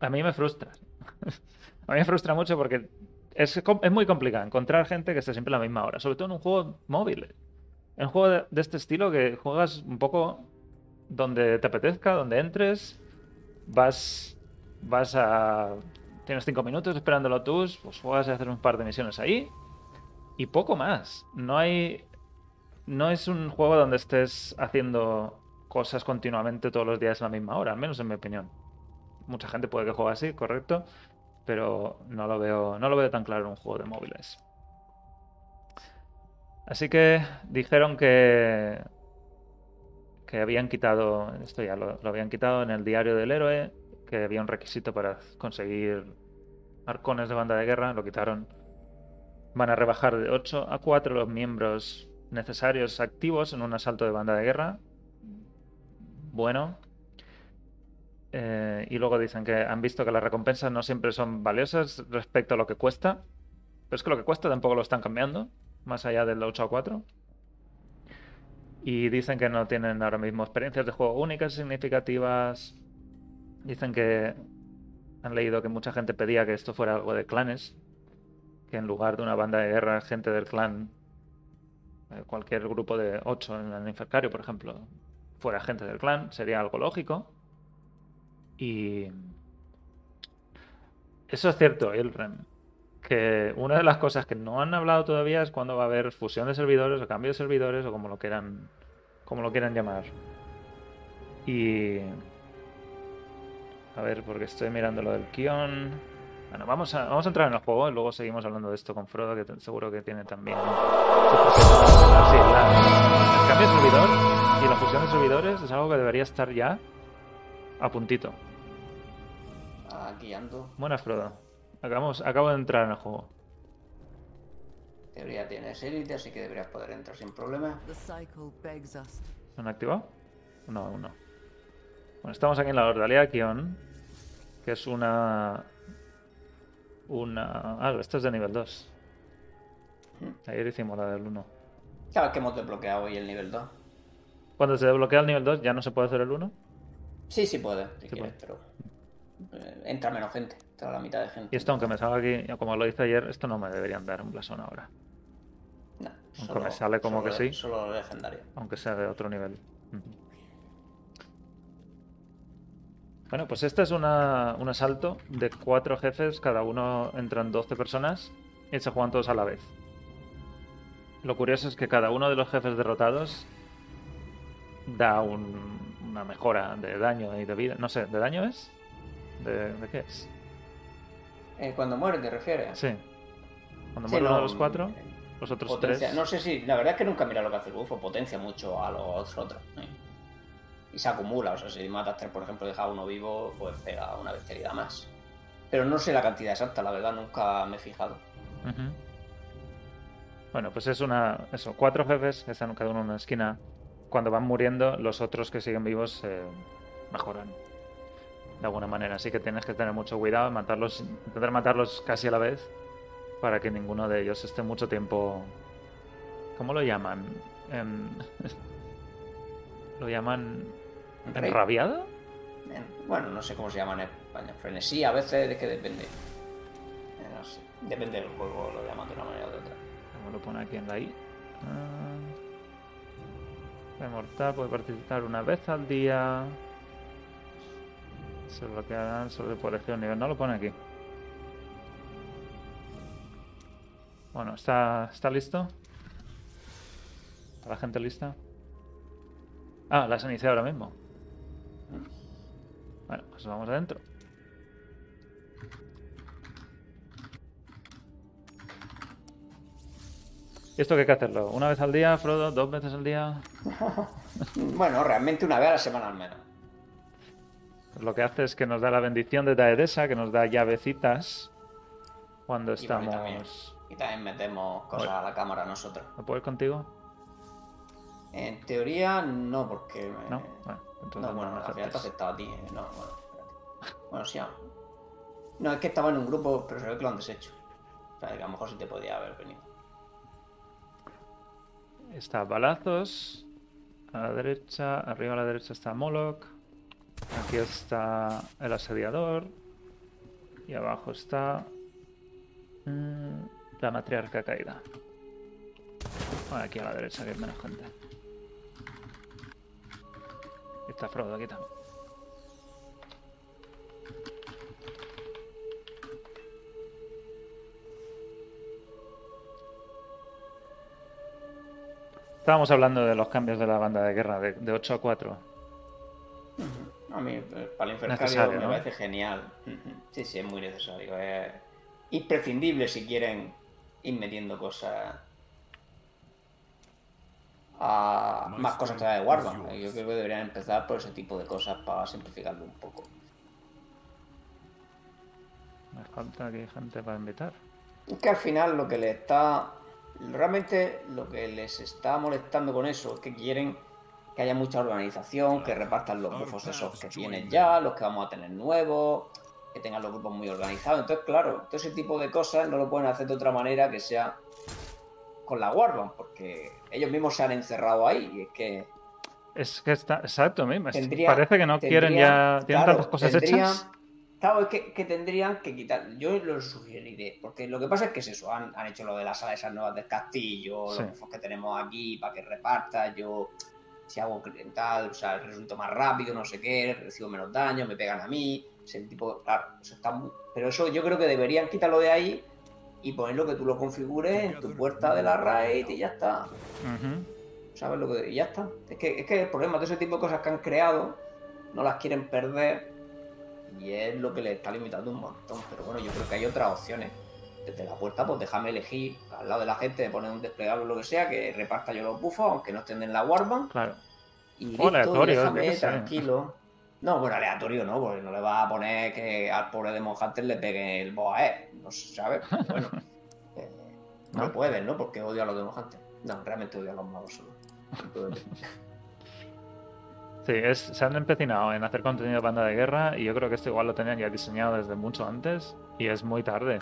Speaker 1: a mí me frustra. a mí me frustra mucho porque es, es, muy complicado encontrar gente que esté siempre a la misma hora, sobre todo en un juego móvil. En un juego de este estilo que juegas un poco donde te apetezca, donde entres vas, vas a... Tienes cinco minutos esperando el autobús, pues juegas a hacer un par de misiones ahí y poco más. No hay... No es un juego donde estés haciendo cosas continuamente todos los días a la misma hora, al menos en mi opinión. Mucha gente puede que juegue así, correcto, pero no lo veo, no lo veo tan claro en un juego de móviles. Así que dijeron que que habían quitado, esto ya lo, habían quitado en el diario del héroe, que había un requisito para conseguir arcones de banda de guerra, lo quitaron. Van a rebajar de 8 a 4 los miembros necesarios activos en un asalto de banda de guerra. Bueno. Eh, y luego dicen que han visto que las recompensas no siempre son valiosas respecto a lo que cuesta. Pero es que lo que cuesta tampoco lo están cambiando, más allá del 8 a 4. Y dicen que no tienen ahora mismo experiencias de juego únicas significativas. Dicen que han leído que mucha gente pedía que esto fuera algo de clanes. Que en lugar de una banda de guerra, gente del clan, eh, cualquier grupo de 8 en el Infercario, por ejemplo, fuera gente del clan, sería algo lógico. Y. Eso es cierto, Ilrem. Que una de las cosas que no han hablado todavía es cuando va a haber fusión de servidores o cambio de servidores o como lo quieran, como lo quieran llamar. Y... A ver, porque estoy mirando lo del Kion. Bueno, vamos a, vamos a entrar en el juego y luego seguimos hablando de esto con Frodo, que seguro que tiene también. el cambio de servidor y la fusión de servidores es algo que debería estar ya a puntito.
Speaker 2: Aquí ando.
Speaker 1: Buenas, Frodo. Acabamos, acabo de entrar en el juego.
Speaker 2: teoría tienes élite, así que deberías poder entrar sin problema.
Speaker 1: ¿Han activado? No, aún no. Bueno, estamos aquí en la Ordalia Kion, que es una... Una... Ah, esto es de nivel 2. Hmm. Ayer hicimos la del 1.
Speaker 2: Claro, que hemos desbloqueado hoy el nivel 2.
Speaker 1: Cuando se desbloquea el nivel 2, ¿ya no se puede hacer el 1?
Speaker 2: Sí, sí puede, si quieres, pero... Eh, entra menos gente, entra la mitad de gente.
Speaker 1: Y esto, aunque me salga aquí, como lo hice ayer, esto no me deberían dar un blasón ahora.
Speaker 2: No,
Speaker 1: aunque me sale como que sí.
Speaker 2: Solo legendario.
Speaker 1: Aunque sea de otro nivel. Bueno, pues este es una, un asalto de cuatro jefes, cada uno entran 12 personas y se juegan todos a la vez. Lo curioso es que cada uno de los jefes derrotados da una mejora de daño y de vida. No sé, ¿de daño es? ¿De, qué es?
Speaker 2: Eh, cuando muere, ¿te refieres?
Speaker 1: Sí. Cuando muere uno de los cuatro, los otros tres.
Speaker 2: No sé si, la verdad es que nunca mira lo que hace el bufo, potencia mucho a los otros. ¿eh? Y se acumula, o sea, si matas tres, por ejemplo, deja uno vivo, pues pega una bestialidad más. Pero no sé la cantidad exacta, la verdad, nunca me he fijado.
Speaker 1: Bueno, pues es una. Eso, cuatro jefes que están cada uno en una esquina. Cuando van muriendo, los otros que siguen vivos eh, mejoran de alguna manera. Así que tienes que tener mucho cuidado, matarlos, intentar matarlos casi a la vez para que ninguno de ellos esté mucho tiempo. ¿Cómo lo llaman? ¿Lo llaman enrabiado?
Speaker 2: Bueno, no sé cómo se llama en España. Frenesí, a veces de que depende. Eh, no sé. Depende del juego, lo llaman de una manera o de otra.
Speaker 1: ¿Cómo lo pone aquí en la I? Ah. mortal puede participar una vez al día. Se bloquearán sobre por elegir nivel. No lo pone aquí. Bueno, ¿está, ¿está listo? ¿La gente lista? Ah, las iniciado ahora mismo. Bueno, pues vamos adentro. ¿Y esto qué hay que hacerlo? ¿Una vez al día, Frodo? ¿Dos veces al día?
Speaker 2: bueno, realmente una vez a la semana al menos.
Speaker 1: Lo que hace es que nos da la bendición de Daedesa, que nos da llavecitas cuando
Speaker 2: Y
Speaker 1: estamos...
Speaker 2: también- Y también metemos cosas a la cámara nosotros.
Speaker 1: ¿Me puedo ir contigo?
Speaker 2: En teoría, no, porque. me-
Speaker 1: No. Bueno, entonces
Speaker 2: No, bueno,
Speaker 1: no
Speaker 2: al final te aceptaba a ti. eh, No, bueno, espérate. Bueno, sí. No, es que estaba en un grupo, pero se ve que lo han deshecho. O sea, que a lo mejor sí te podía haber venido.
Speaker 1: Está balazos. A la derecha, arriba a la derecha está Moloch. Aquí está el asediador. Y abajo está mm, la matriarca caída. Aquí a la derecha que hay menos gente. Está Frodo aquí también. Estábamos hablando de los cambios de la banda de guerra de, de 8 a 4.
Speaker 2: A mí, eh, para el Infercario
Speaker 1: Necesario,
Speaker 2: me
Speaker 1: ¿no?
Speaker 2: parece genial. Sí, sí, es muy necesario. Es imprescindible si quieren ir metiendo cosas. A más cosas todavía de Warbank. Yo creo que deberían empezar por ese tipo de cosas para simplificarlo un poco.
Speaker 1: Me falta aquí gente para invitar.
Speaker 2: Es que al final lo que les está. Realmente lo que les está molestando con eso es que quieren que haya mucha organización, que repartan los bufos esos que tienen ya, los que vamos a tener nuevos, que tengan los grupos muy organizados. Entonces, claro, todo ese tipo de cosas no lo pueden hacer de otra manera que sea con la Warband, porque ellos mismos se han encerrado ahí y es que
Speaker 1: Es que está, exacto,
Speaker 2: Tendría-
Speaker 1: parece que no quieren ya. Tienen
Speaker 2: claro,
Speaker 1: tantas cosas
Speaker 2: tendrían-
Speaker 1: hechas.
Speaker 2: Claro, es que, que tendrían que quitar. Yo lo sugeriré, porque lo que pasa es que es eso. Han, han hecho lo de las salas esas nuevas del castillo,
Speaker 1: Sí.
Speaker 2: los bufos que tenemos aquí para que reparta. Yo, si hago tal, o sea, resulto más rápido, no sé qué, recibo menos daño, me pegan a mí. Ese tipo, claro, eso está muy. Pero eso yo creo que deberían quitarlo de ahí y ponerlo que tú lo configures en tu puerta de la raid y ya está. ¿Sabes lo que.? Y ya está. Es que, es que el problema de ese tipo de cosas que han creado no las quieren perder y es lo que les está limitando un montón. Pero bueno, yo creo que hay otras opciones. Desde la puerta, pues déjame elegir al lado de la gente, de poner un desplegable o lo que sea, que reparta yo los bufos, aunque no estén en la Warband.
Speaker 1: Claro.
Speaker 2: Y listo, y
Speaker 1: aleatorio,
Speaker 2: déjame tranquilo. No, bueno, aleatorio no, porque no le va a poner que al pobre de Hunter le pegue el boa, ¿eh? No se sabe. pero Bueno, eh, no
Speaker 1: ¿No?
Speaker 2: pueden, ¿no? Porque odio a los de Hunter. No, realmente odio a los magos solo.
Speaker 1: Sí, es, se han empecinado en hacer contenido de banda de guerra y yo creo que esto igual lo tenían ya diseñado desde mucho antes y es muy tarde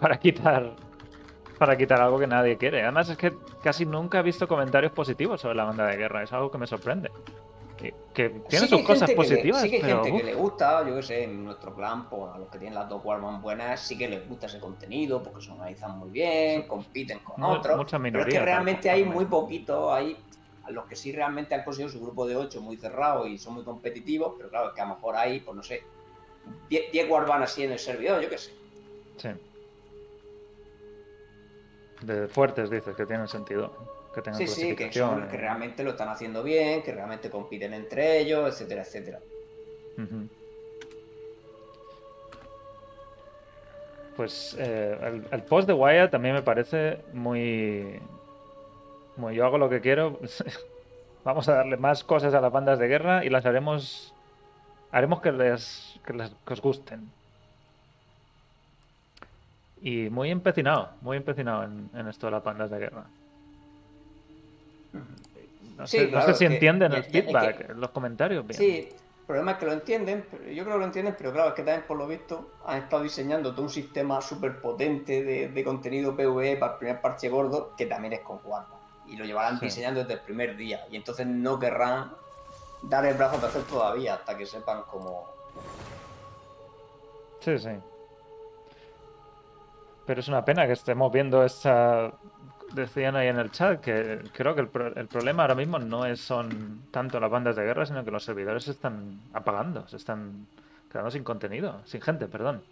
Speaker 1: para quitar para quitar algo que nadie quiere. Además es que casi nunca he visto comentarios positivos sobre la banda de guerra, es algo que me sorprende. Que, que tiene
Speaker 2: Sí
Speaker 1: sus cosas
Speaker 2: que le-
Speaker 1: positivas,
Speaker 2: sí que hay
Speaker 1: pero
Speaker 2: gente
Speaker 1: uf,
Speaker 2: que le gusta, yo que sé, en nuestro clan, pues a los que tienen las dos Warman buenas, sí que les gusta ese contenido porque se organizan muy bien, compiten con otros.
Speaker 1: mucha
Speaker 2: pero es que realmente
Speaker 1: tampoco,
Speaker 2: hay muy poquitos, hay a los que sí realmente han conseguido su grupo de 8 muy cerrado y son muy competitivos, pero claro, es que a lo mejor hay, pues no sé, 10 10 Warman así en el servidor, yo que sé.
Speaker 1: sí. De fuertes dices que tienen sentido, que tengan
Speaker 2: Sí, sí, que,
Speaker 1: clasificación.
Speaker 2: son, que realmente lo están haciendo bien, que realmente compiten entre ellos, etcétera, etcétera.
Speaker 1: Pues eh, el, el post de Wyatt también me parece muy... Muy yo hago lo que quiero. Vamos a darle más cosas a las bandas de guerra y las haremos... Haremos que les, que les que os gusten. Y muy empecinado, muy empecinado en, en esto de las bandas de guerra. No
Speaker 2: Sí,
Speaker 1: sé, no si entienden el
Speaker 2: es
Speaker 1: feedback
Speaker 2: que-
Speaker 1: los comentarios. Bien.
Speaker 2: Sí, el problema es que lo entienden, pero yo creo que lo entienden, pero claro, es que también por lo visto han estado diseñando todo un sistema súper potente de, de contenido PvE para el primer parche gordo, que también es con Warman. Y lo llevarán
Speaker 1: Sí.
Speaker 2: diseñando desde el primer día. Y entonces no querrán dar el brazo a torcer todavía hasta que sepan cómo.
Speaker 1: Sí, sí. Pero es una pena que estemos viendo esta... Decían ahí en el chat que creo que el, pro- el problema ahora mismo no es, son tanto las bandas de guerra, sino que los servidores se están apagando, se están quedando sin contenido, sin gente, perdón.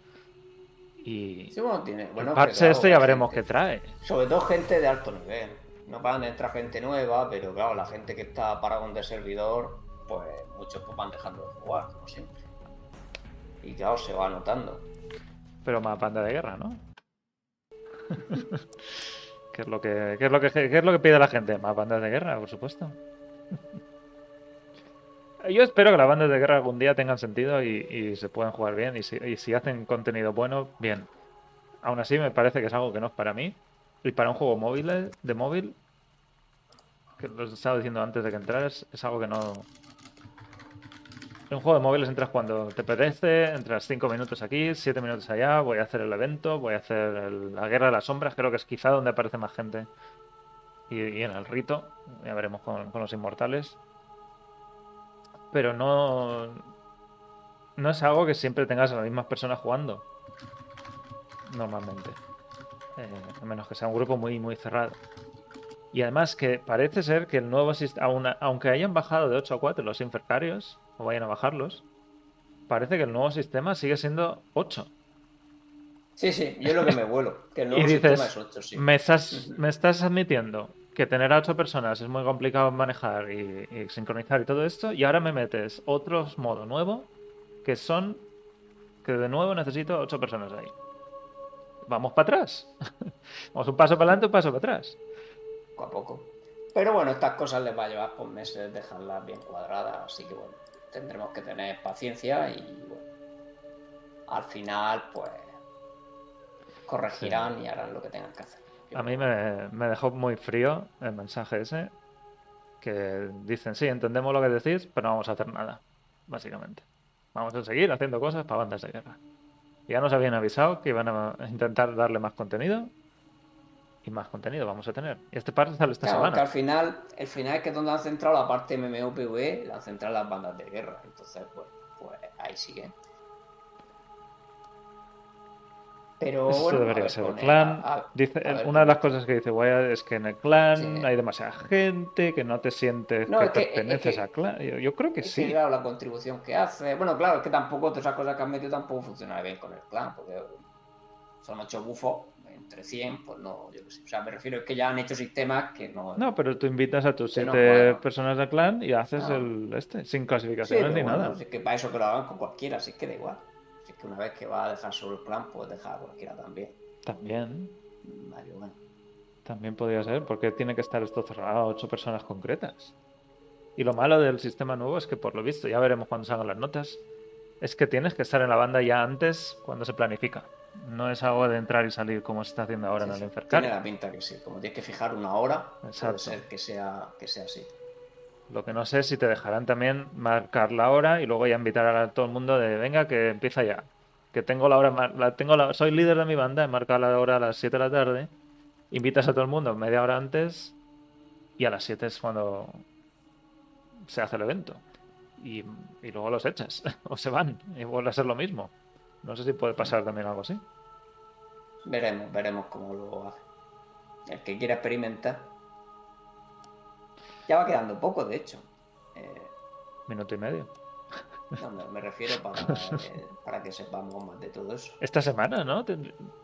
Speaker 1: Y
Speaker 2: Sí, bueno, tiene. Bueno,
Speaker 1: el parche este ya veremos
Speaker 2: gente-
Speaker 1: qué trae.
Speaker 2: Sobre todo gente de alto nivel. no van a entrar gente nueva, pero claro, la gente que está parado de servidor, pues muchos pues van dejando de jugar, como siempre. Y claro, se va notando.
Speaker 1: Pero más banda de guerra, ¿no? ¿Qué es lo que, qué es lo que, qué es lo que pide la gente? Más bandas de guerra, por supuesto. Yo espero que las bandas de guerra algún día tengan sentido y, se puedan jugar bien. Y si, y si, hacen contenido bueno, bien. Aún así, me parece que es algo que no es para mí. Y para un juego móvil, de móvil, que lo estaba diciendo antes de que entraras, es algo que no. Un juego de móviles entras cuando te apetece, entras 5 minutos aquí, 7 minutos allá, voy a hacer el evento, voy a hacer la guerra de las sombras, creo que es quizá donde aparece más gente. Y, en el rito, ya veremos con los inmortales pero no. No es algo que siempre tengas a las mismas personas jugando. Normalmente. Eh, a menos que sea un grupo muy, muy cerrado. Y además que parece ser que el nuevo sistema, aunque hayan bajado de 8 a 4 los infertarios, o vayan a bajarlos, parece que el nuevo sistema sigue siendo 8.
Speaker 2: Sí, sí, yo lo que me vuelo, que el nuevo sistema es 8, sí.
Speaker 1: Me estás, me estás admitiendo que tener a ocho personas es muy complicado manejar y, sincronizar y todo esto, y ahora me metes otros modo nuevo que son que de nuevo necesito ocho personas ahí. Vamos para atrás. Vamos un paso para adelante, un paso para atrás.
Speaker 2: Poco a poco. Pero bueno, estas cosas les va a llevar por meses dejarlas bien cuadradas, así que bueno, tendremos que tener paciencia y bueno, al final pues corregirán y harán lo que tengan que hacer.
Speaker 1: A mí me, dejó muy frío el mensaje ese, que dicen, sí, entendemos lo que decís, pero no vamos a hacer nada, básicamente. Vamos a seguir haciendo cosas para bandas de guerra. Ya nos habían avisado que iban a intentar darle más contenido y más contenido vamos a tener. Y este parte sale esta semana.
Speaker 2: Que al final, el final es que donde han centrado la parte MMOPV, la han centrado las bandas de guerra. Entonces, pues, pues ahí sigue. Pero
Speaker 1: Eso debería ser el clan. dice, una de las cosas que dice Wyatt es que en el clan hay demasiada gente, que no te sientes que, perteneces a clan. Yo, creo que sí.
Speaker 2: claro, la contribución que hace. Bueno, claro, es que tampoco todas esas cosas que han metido tampoco funcionan bien con el clan, porque son ocho bufos entre 100, pues no, yo qué sé. O sea, me refiero es que ya han hecho sistemas que no.
Speaker 1: No, pero tú invitas a tus siete personas del clan y haces el este, sin clasificaciones ni nada.
Speaker 2: Es que para eso que lo hagan con cualquiera, así que da igual que una vez que va a dejar solo el plan, pues dejar a cualquiera también.
Speaker 1: También. También podría ser, porque tiene que estar esto cerrado a ocho personas concretas. Y lo malo del sistema nuevo es que, por lo visto, ya veremos cuando salgan las notas, es que tienes que estar en la banda ya antes cuando se planifica. No es algo de entrar y salir como se está haciendo ahora en el Infercar.
Speaker 2: Tiene la pinta que sí, como tienes que fijar una hora, puede ser que sea, que sea así.
Speaker 1: Lo que no sé es si te dejarán también marcar la hora y luego ya invitar a todo el mundo de venga que empieza ya. Que tengo la hora, la, tengo la, soy líder de mi banda, he marcado la hora a las 7 de la tarde. Invitas a todo el mundo media hora antes y a las 7 es cuando se hace el evento. Y, y luego los echas o se van y vuelve a ser lo mismo. No sé si puede pasar también algo así.
Speaker 2: Veremos, veremos cómo lo hace. El que quiera experimentar ya va quedando poco, de hecho. Eh,
Speaker 1: Minuto y medio.
Speaker 2: No, me, refiero para, eh, para, que sepamos más de todo eso.
Speaker 1: Esta semana, ¿no?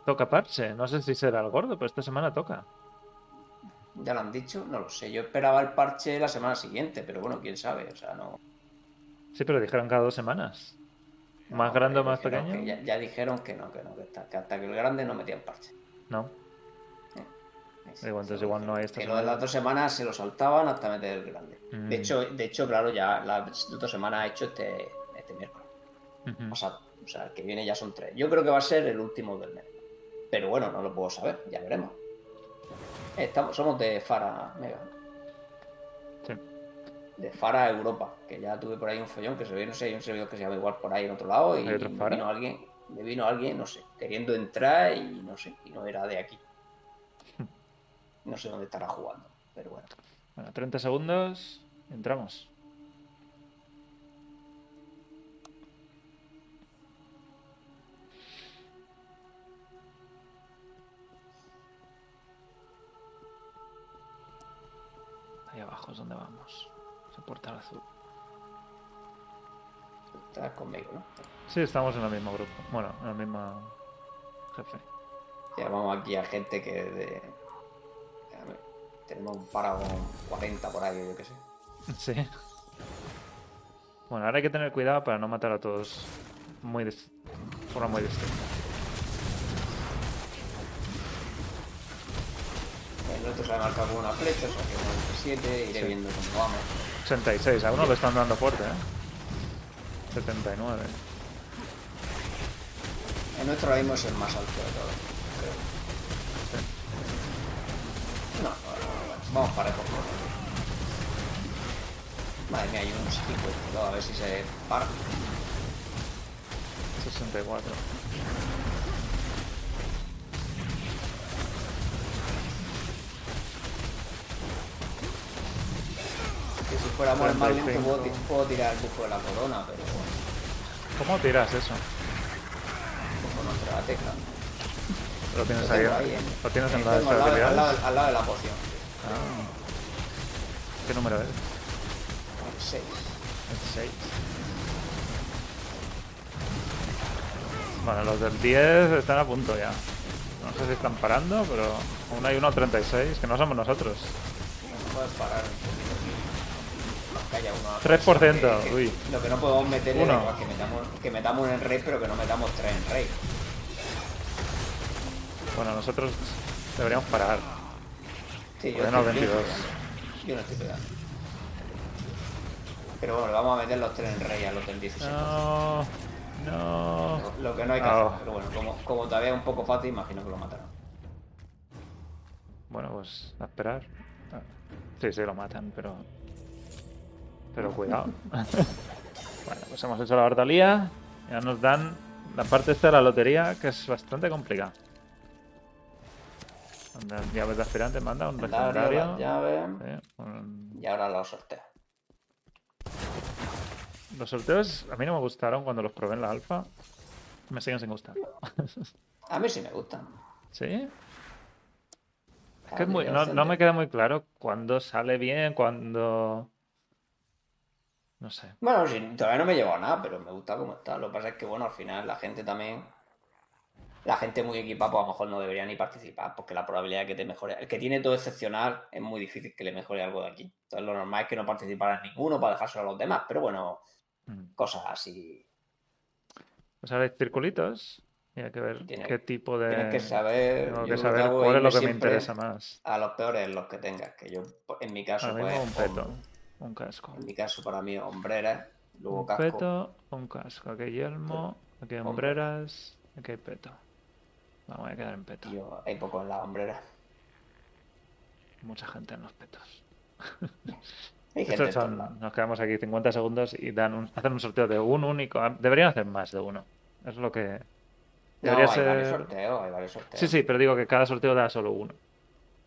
Speaker 1: Toca parche. No sé si será el gordo, pero esta semana toca.
Speaker 2: Ya lo han dicho, no lo sé. Yo esperaba el parche la semana siguiente, pero bueno, quién sabe, o sea, no.
Speaker 1: Sí, pero dijeron cada dos semanas. ¿Más grande o más pequeño?
Speaker 2: Ya, dijeron que no, que no, que hasta, que el grande no metía el parche.
Speaker 1: No. Entonces igual no hay esta
Speaker 2: que lo de las dos semanas se lo saltaban hasta meter el grande. De mm. hecho, de hecho, claro, ya las dos semanas ha hecho este, este miércoles. O sea, el que viene ya son tres. Yo creo que va a ser el último del mes. Pero bueno, no lo puedo saber, ya veremos. Estamos, somos de Fara Mega. De Fara Europa, que ya tuve por ahí un follón que se ve, no sé, hay un servidor que se llama igual por ahí en otro lado y vino alguien, me vino alguien, no sé, queriendo entrar y no sé, y no era de aquí. No sé dónde estará jugando, pero bueno.
Speaker 1: Bueno, 30 segundos, entramos. Ahí abajo es donde vamos. Portal azul.
Speaker 2: Estás conmigo, ¿no?
Speaker 1: Sí, estamos en el mismo grupo. Bueno, en el mismo jefe.
Speaker 2: Llamamos aquí a gente que de Tenemos un Paragon 40 por ahí, yo qué sé.
Speaker 1: Sí. Bueno, ahora hay que tener cuidado para no matar a todos muy de forma muy distinta.
Speaker 2: El otro se ha marcado con una flecha, o sea que 97, iré viendo cómo vamos.
Speaker 1: 86, a uno lo están dando fuerte, ¿eh? 79.
Speaker 2: El nuestro ahora mismo es el más alto de todos. No, vamos para el Madre mía, hay un 50, a ver si se para.
Speaker 1: 64.
Speaker 2: Si fuéramos el puedo, puedo, tirar el bufo de la corona, pero bueno.
Speaker 1: ¿Cómo tiras eso?
Speaker 2: Con otra tecla.
Speaker 1: Lo tienes ahí, ahí en, lo tienes en la
Speaker 2: al, lado, al, lado, al lado de la poción.
Speaker 1: Ah. ¿Qué número es?
Speaker 2: El 6.
Speaker 1: El 6. Bueno, los del 10 están a punto ya. No sé si están parando, pero aún hay uno al 36, que no somos nosotros.
Speaker 2: No puedes parar. Que haya uno
Speaker 1: 3%,
Speaker 2: que,
Speaker 1: uy.
Speaker 2: Lo que no podemos meter es que metamos, que metamos en rey, pero que no metamos 3 en rey.
Speaker 1: Bueno, nosotros deberíamos parar.
Speaker 2: Sí, yo estoy,
Speaker 1: 22.
Speaker 2: Yo, no estoy pegando. Pero bueno, vamos a meter los 3 en rey a los del 16.
Speaker 1: No, no.
Speaker 2: Lo que no hay que
Speaker 1: Oh.
Speaker 2: hacer. Pero bueno, como, como todavía es un poco fácil, imagino que lo matarán.
Speaker 1: Bueno, pues a esperar. Ah, Sí, sí, lo matan, pero. Pero cuidado. bueno, pues hemos hecho la hortalía. Ya nos dan la parte esta de la lotería, que es bastante complicada. Llaves de aspirante, manda un legendario. Sí, un-
Speaker 2: Y ahora los sorteo.
Speaker 1: Los sorteos a mí no me gustaron cuando los probé en la alfa. Me siguen sin gustar.
Speaker 2: A mí sí me gustan.
Speaker 1: ¿Sí? Es que es muy- no, no me queda muy claro cuándo sale bien, cuándo... No sé.
Speaker 2: Bueno, sí, todavía no me he llevado nada, pero me gusta cómo está. Lo que pasa es que, bueno, al final la gente también. La gente muy equipada, pues a lo mejor no debería ni participar, porque la probabilidad de que te mejore. El que tiene todo excepcional es muy difícil que le mejore algo de aquí. Entonces, lo normal es que no participara ninguno para dejárselo a los demás, pero bueno,
Speaker 1: Mm.
Speaker 2: cosas así.
Speaker 1: Pues ahora hay circulitos y hay que ver qué tipo de...
Speaker 2: Tienes que saber.
Speaker 1: Tengo que saber cuál es lo que me interesa más.
Speaker 2: A los peores los que tengas, que yo, en mi caso, pues.
Speaker 1: un peto, un casco.
Speaker 2: En mi caso, para mí, hombreras, luego
Speaker 1: Un
Speaker 2: casco.
Speaker 1: peto, un casco. Aquí hay yelmo, aquí hay
Speaker 2: Hombre.
Speaker 1: hombreras, aquí hay peto. Vamos a quedar en peto.
Speaker 2: Yo, hay poco en las hombreras.
Speaker 1: Mucha gente en los petos.
Speaker 2: Hay gente en
Speaker 1: nos quedamos aquí 50 segundos y dan un, hacen un sorteo de un único. Ah, Deberían hacer más de uno. Es lo que.
Speaker 2: No,
Speaker 1: Debería
Speaker 2: hay varios sorteos, hay varios sorteos.
Speaker 1: Sí, sí, pero digo que cada sorteo da solo uno.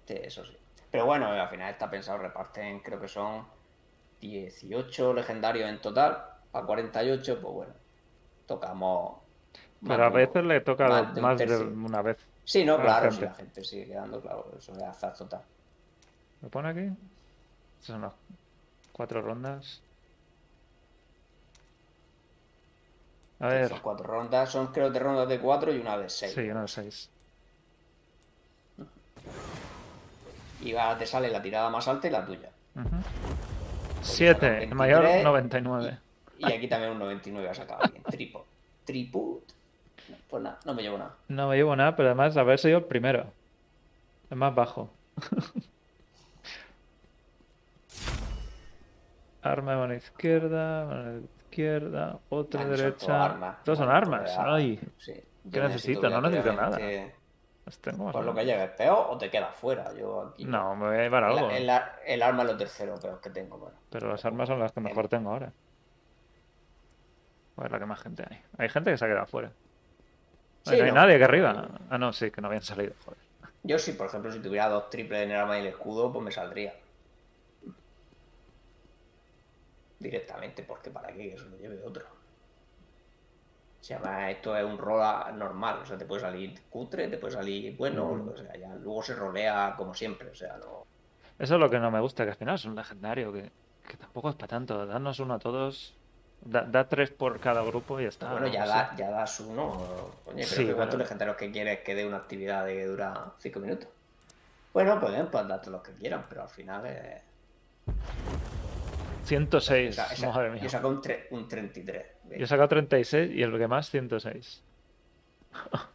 Speaker 2: Sí, eso sí. Pero bueno, al final está pensado, reparten, creo que son 18 legendarios en total, a 48, pues bueno, tocamos.
Speaker 1: Pero a veces le toca
Speaker 2: más de,
Speaker 1: una vez.
Speaker 2: Sí, no, claro, si la gente sigue quedando, claro, eso es azar total.
Speaker 1: ¿Lo pone aquí? Son las cuatro rondas. A ver.
Speaker 2: Son cuatro rondas, son creo de rondas de cuatro y una de seis.
Speaker 1: Sí, una de seis.
Speaker 2: Y va, te sale la tirada más alta y la tuya.
Speaker 1: Uh.
Speaker 2: 7,
Speaker 1: el mayor 99.
Speaker 2: Y, y, aquí también un 99 ha sacado alguien. Tripo. Triput. Pues nada, no me llevo nada.
Speaker 1: No me llevo nada, pero además haber sido el primero. El más bajo. Arma de mano izquierda, mano izquierda, otra
Speaker 2: ah,
Speaker 1: derecha. Todos son armas. Ay, ¿Qué necesito? No necesito nada tengo
Speaker 2: Por lo que lleves, peor o te quedas fuera. Yo aquí.
Speaker 1: No, me voy a llevar
Speaker 2: El,
Speaker 1: algo.
Speaker 2: el el arma es lo tercero peor que tengo. Bueno.
Speaker 1: Pero las armas son las que mejor tengo ahora. Ver la que más gente hay. Hay gente que se ha quedado fuera.
Speaker 2: Sí,
Speaker 1: no hay
Speaker 2: no.
Speaker 1: nadie aquí arriba. Ah, no, sí, que no habían salido. Joder.
Speaker 2: Yo sí, por ejemplo, si tuviera dos triples en el arma y el escudo, pues me saldría. Directamente, porque para qué que se lo lleve otro. Esto es un rol normal, o sea, te puede salir cutre, te puede salir bueno,
Speaker 1: Mm.
Speaker 2: o sea, ya luego se rolea como siempre, o sea, no.
Speaker 1: Eso es lo que no me gusta, que al final es un legendario, que, que tampoco es para tanto. Danos uno a todos. Da, da tres por cada grupo y ya está.
Speaker 2: bueno,
Speaker 1: ¿no?
Speaker 2: ya, da, ya das uno. Coño, creo
Speaker 1: Sí,
Speaker 2: que cuántos legendarios que quieres que dé una actividad que dura 5 minutos. Bueno, pueden pues darte lo que quieran, pero al final es...
Speaker 1: 106, madre mía.
Speaker 2: Yo he sacado un, un 33.
Speaker 1: Yo he sacado 36 y el que más 106.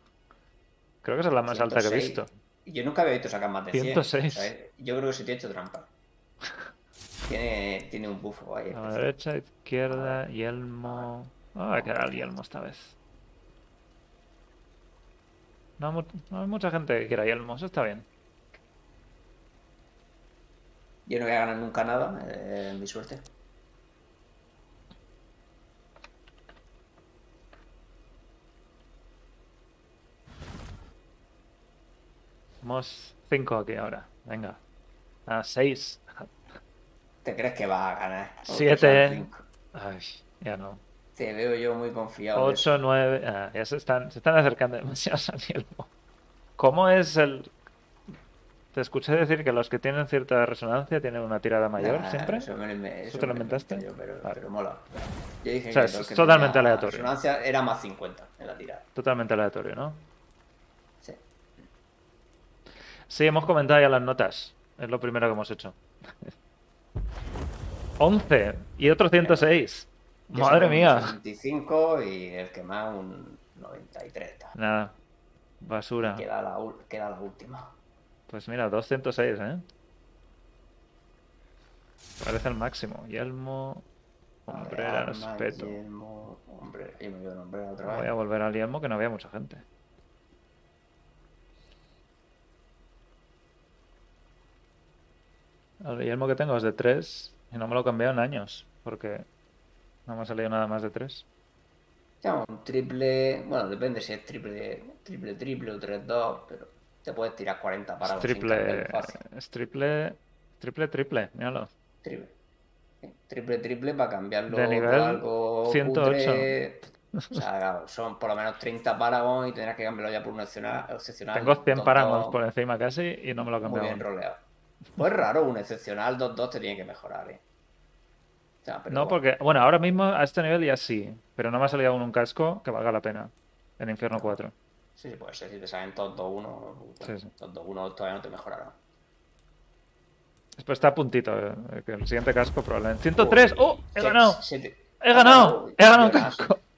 Speaker 1: Creo que esa es la más alta que he visto.
Speaker 2: Yo nunca había visto sacar más de
Speaker 1: 106.
Speaker 2: Yo creo que se te ha hecho trampa. Tiene, tiene un bufo ahí.
Speaker 1: A la derecha, izquierda, yelmo. Ah, que era el yelmo esta vez. No, hay mucha gente que quiera yelmo, eso está bien.
Speaker 2: Yo no voy a ganar nunca nada, eh, mi suerte.
Speaker 1: Somos 5 aquí ahora. Venga. A 6.
Speaker 2: ¿Te crees que va a ganar?
Speaker 1: 7. Ay, ya no.
Speaker 2: Te veo yo muy confiado.
Speaker 1: 8, 9. Ah, ya se están, se están acercando demasiado a. ¿Cómo es el te escuché decir que los que tienen cierta resonancia tienen una tirada mayor siempre.
Speaker 2: Eso, me,
Speaker 1: eso, te lo inventaste?
Speaker 2: pero, mola. Yo dije
Speaker 1: o sea,
Speaker 2: que
Speaker 1: es totalmente aleatorio.
Speaker 2: Resonancia era más 50 en la tirada.
Speaker 1: Totalmente aleatorio, ¿no?
Speaker 2: Sí.
Speaker 1: Sí, hemos comentado ya las notas. Es lo primero que hemos hecho. 11 y otro 106. Madre mía.
Speaker 2: 25 y el que más un 93.
Speaker 1: Nada. Basura.
Speaker 2: Queda la, queda la última.
Speaker 1: Pues mira, 206, ¿eh? Parece el máximo. Yelmo, hombreras, peto.
Speaker 2: Yelmo, hombre, y me otra
Speaker 1: vez. Voy a volver al yelmo que no había mucha gente. El yelmo que tengo es de 3 y no me lo he cambiado en años porque no me ha salido nada más de 3.
Speaker 2: Ya, un triple, bueno, depende si es triple, triple, triple o 3-2, pero te puedes tirar 40 para
Speaker 1: Es triple, es triple, triple, triple, míralo.
Speaker 2: Triple. Triple, triple para cambiarlo
Speaker 1: de nivel
Speaker 2: algo
Speaker 1: 108.
Speaker 2: O sea, son por lo menos 30 Paragon y tendrás que cambiarlo ya por un excepcional.
Speaker 1: Tengo 100 Paragons por encima casi y no me lo he cambiado.
Speaker 2: Muy bien roleado. Pues raro, un excepcional 2-2 te tiene que mejorar, ¿eh?
Speaker 1: no, porque, bueno, ahora mismo a este nivel ya sí, pero no me ha salido aún un casco que valga la pena en Infierno 4.
Speaker 2: Sí, puede ser, si te salen todos 2-1, sí, sí. 2-1 todavía no te mejorará.
Speaker 1: Después está a puntito, eh, que el siguiente casco probablemente. ¡103! ¡Oh! ¡He ganado! ¡He ganado! ¡He ganado un casco!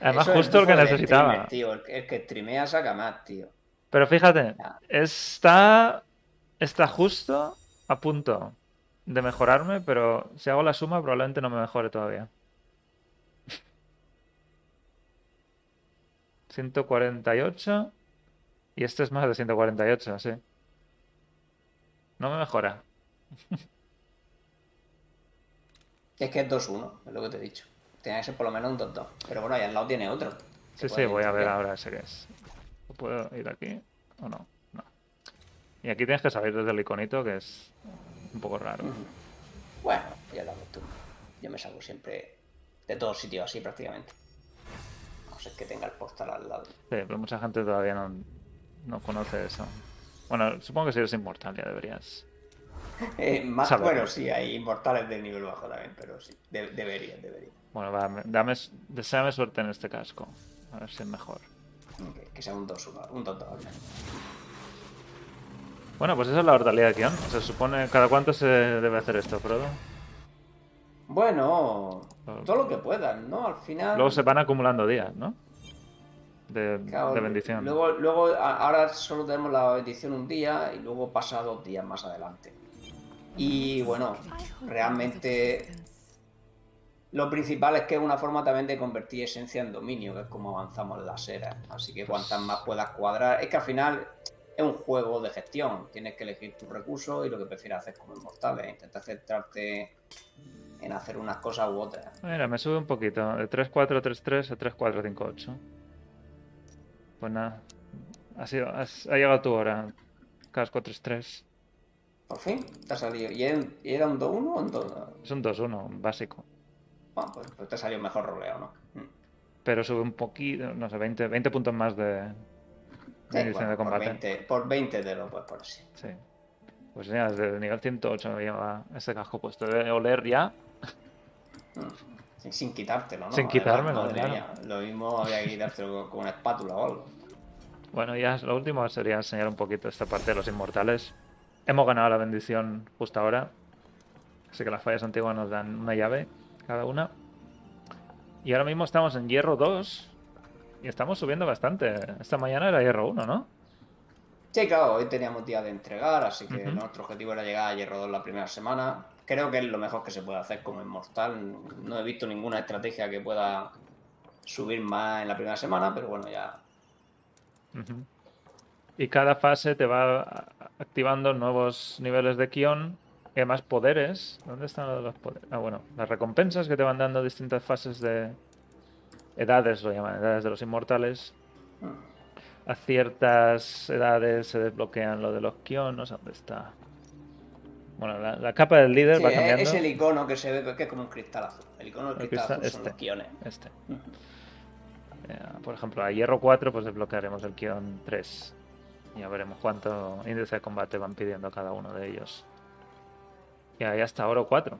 Speaker 1: Además, justo el que necesitaba.
Speaker 2: tío. El que streamea saca más, tío.
Speaker 1: Pero fíjate, está, está justo a punto de mejorarme, pero si hago la suma probablemente no me mejore todavía. 148. Y este es más de 148, sí. No me mejora.
Speaker 2: Es que es 2-1, es lo que te he dicho. Tiene que ser por lo menos un 2-2. Pero bueno, ahí al lado tiene otro.
Speaker 1: Sí, sí, voy a ver ahora ese que es. ¿Puedo ir aquí o no? No. Y aquí tienes que salir desde el iconito, que es un poco raro.
Speaker 2: Bueno, ya la costumbre. Yo me salgo siempre de todos sitios así prácticamente es que tenga el portal al lado. Sí,
Speaker 1: pero mucha gente todavía no, no conoce eso. Bueno, supongo que si eres inmortal ya deberías.
Speaker 2: Eh, más, bueno, sí, hay inmortales de nivel bajo también, pero sí, deberían, deberían.
Speaker 1: Bueno, va, dame, deseame suerte en este casco. A ver si es mejor.
Speaker 2: que sea un 2 un 2
Speaker 1: Bueno, pues esa es la hortalidad de Kion. Se supone. ¿Cada cuánto se debe hacer esto, Frodo?
Speaker 2: Bueno, todo lo que puedan, ¿no? Al final.
Speaker 1: Luego se van acumulando días, ¿no? De, bendición.
Speaker 2: Luego, luego, ahora solo tenemos la bendición un día y luego pasa dos días más adelante. Y bueno, realmente lo principal es que es una forma también de convertir esencia en dominio, que es como avanzamos en las eras. Así que cuantas más puedas cuadrar. Es que al final es un juego de gestión. Tienes que elegir tus recursos y lo que prefieras hacer como inmortales. Intentar centrarte en hacer unas cosas u otras.
Speaker 1: Mira, me sube un poquito, de 3-4-3-3 a 3-4-5-8. Pues nada, ha, sido, ha llegado tu hora, casco 3-3.
Speaker 2: Por fin, te ha salido. ¿Y era un 2-1 o un 2
Speaker 1: Es un 2-1, básico.
Speaker 2: Bueno, pues, pues, te salió mejor roleo, ¿no?
Speaker 1: Pero sube un poquito, no sé, 20, 20 puntos más de,
Speaker 2: de de combate. Por 20, por 20 de lo puedes poner, sí.
Speaker 1: Sí. Pues ya, desde el nivel 108 me lleva este casco puesto. de oler ya
Speaker 2: sin quitártelo, ¿no?
Speaker 1: Sin quitármelo,
Speaker 2: Lo mismo había que quitártelo con una espátula o algo.
Speaker 1: Bueno, ya lo último sería enseñar un poquito esta parte de los inmortales. Hemos ganado la bendición justo ahora. Así que las fallas antiguas nos dan una llave cada una. Y ahora mismo estamos en hierro 2. Y estamos subiendo bastante. Esta mañana era hierro 1, ¿no?
Speaker 2: Sí, claro, hoy teníamos día de entregar, así que nuestro objetivo era llegar a hierro 2 la primera semana. Creo que es lo mejor que se puede hacer como inmortal. No he visto ninguna estrategia que pueda subir más en la primera semana, pero bueno, ya.
Speaker 1: Y cada fase te va activando nuevos niveles de Kion y además poderes. ¿Dónde están los poderes? Ah, bueno, las recompensas que te van dando distintas fases de edades, lo llaman, edades de los inmortales. Mm. A ciertas edades se desbloquean lo de los Kion, no sé dónde está. Bueno, la, capa del líder va cambiando.
Speaker 2: Es el icono que se ve que es como un cristalazo. El icono del cristal, son este, los Kiones.
Speaker 1: Este. Eh, por ejemplo, a hierro 4 pues desbloquearemos el Kion 3. Ya veremos cuánto índice de combate van pidiendo cada uno de ellos. Y ahí hasta oro 4.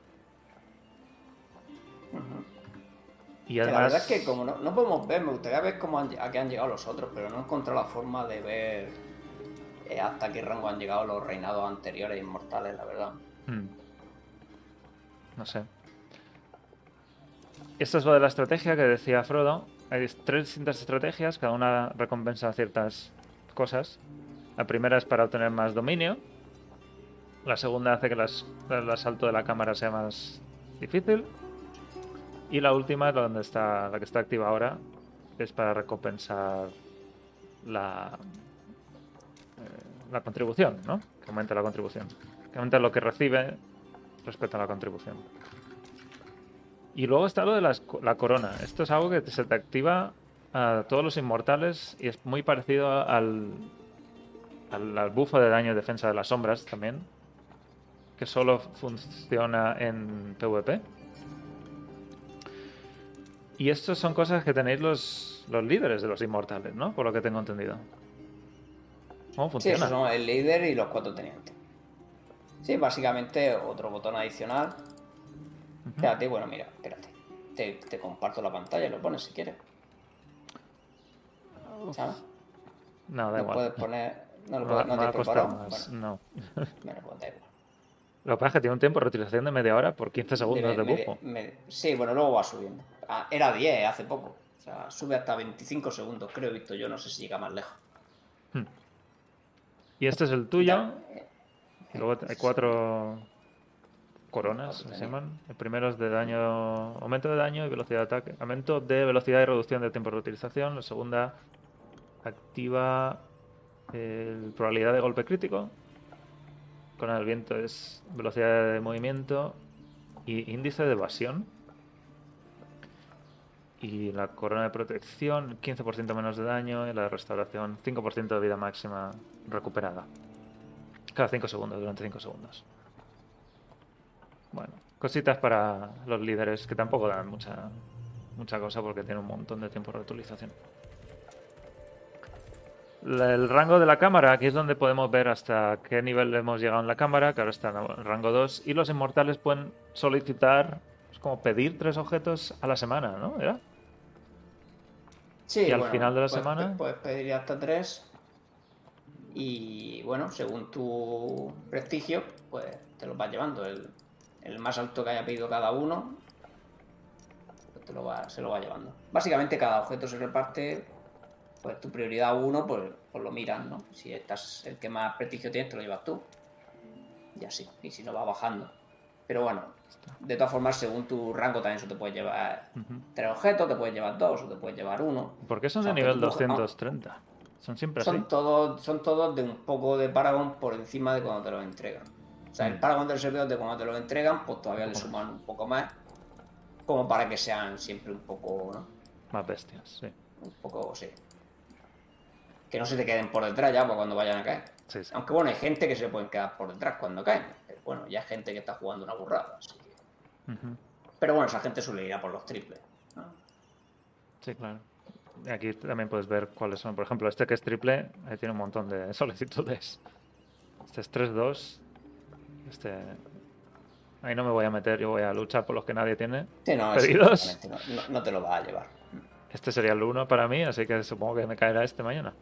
Speaker 2: Y además... La verdad es que como no, no, podemos ver, me gustaría ver cómo han, a qué han llegado los otros, pero no he encontrado la forma de ver eh, hasta qué rango han llegado los reinados anteriores inmortales, la verdad. Hmm.
Speaker 1: No sé. Esto es lo de la estrategia que decía Frodo. Hay tres distintas estrategias, cada una recompensa ciertas cosas. La primera es para obtener más dominio. La segunda hace que el asalto de la cámara sea más difícil. Y la última, donde está, la que está activa ahora, es para recompensar la, eh, la contribución, ¿no? Que aumenta la contribución. Que aumenta lo que recibe respecto a la contribución. Y luego está lo de la corona. Esto es algo que se te activa a todos los inmortales y es muy parecido al, al, bufo de daño y defensa de las sombras también. Que solo funciona en PvP. Y estas son cosas que tenéis los, los líderes de los inmortales, ¿no? Por lo que tengo entendido.
Speaker 2: ¿Cómo funciona? Sí, esos son el líder y los cuatro tenientes. Sí, básicamente otro botón adicional Espérate, bueno, mira, espérate. Te, comparto la pantalla, lo pones si quieres. ¿Sabes?
Speaker 1: No, da
Speaker 2: no
Speaker 1: igual.
Speaker 2: puedes poner. No lo puedes, no, te
Speaker 1: Más. no. Bueno, pues Lo que pasa es que tiene un tiempo de reutilización de media hora por 15 segundos de, bufo.
Speaker 2: sí, bueno, luego va subiendo. Ah, era 10 hace poco. O sea, sube hasta 25 segundos, creo, he visto yo. No sé si llega más lejos. Hmm.
Speaker 1: Y este es el tuyo. y luego hay cuatro coronas, se llaman. El primero es de daño, aumento de daño y velocidad de ataque. Aumento de velocidad y reducción del tiempo de reutilización. La segunda activa el probabilidad de golpe crítico. Con el viento es velocidad de movimiento y índice de evasión. Y la corona de protección, 15% menos de daño y la de restauración, 5% de vida máxima recuperada. Cada 5 segundos, durante 5 segundos. Bueno, cositas para los líderes que tampoco dan mucha, mucha cosa porque tiene un montón de tiempo de reutilización. El rango de la cámara, aquí es donde podemos ver hasta qué nivel hemos llegado en la cámara, que ahora está en el rango 2, y los inmortales pueden solicitar, es como pedir tres objetos a la semana, ¿no? ¿Era?
Speaker 2: Sí,
Speaker 1: y al final de la semana.
Speaker 2: Puedes pedir hasta tres. Y bueno, según tu prestigio, pues te los vas llevando. El, el más alto que haya pedido cada uno, pues lo va, se lo va llevando. Básicamente cada objeto se reparte, pues tu prioridad uno, pues, pues lo miras, ¿no? Si estás el que más prestigio tienes, te lo llevas tú. Y así, y si no va bajando. Pero bueno, de todas formas, según tu rango también eso te puedes llevar tres objetos, te puedes llevar dos o te puedes llevar uno.
Speaker 1: ¿Por qué son de nivel 230? Son siempre
Speaker 2: son
Speaker 1: así.
Speaker 2: Todos, son todos de un poco de Paragon por encima de cuando te lo entregan. O sea, el Paragon del servidor de cuando te lo entregan, pues todavía le suman un poco más. Como para que sean siempre un poco, ¿no?
Speaker 1: Más bestias, sí.
Speaker 2: Un poco, sí. Que no se te queden por detrás ya pues, cuando vayan a caer. Sí, sí. Aunque bueno, hay gente que se pueden quedar por detrás cuando caen. Bueno, ya hay gente que está jugando una burrada. Así que... Pero bueno, esa gente suele ir a por los triples.
Speaker 1: Sí, claro. Aquí también puedes ver cuáles son. Por ejemplo, este que es triple, ahí tiene un montón de solicitudes. Este es 3-2 este, ahí no me voy a meter, yo voy a luchar por los que nadie tiene
Speaker 2: no, pedidos. No, te lo va a llevar.
Speaker 1: Este sería el uno para mí, así que supongo que me caerá este mañana.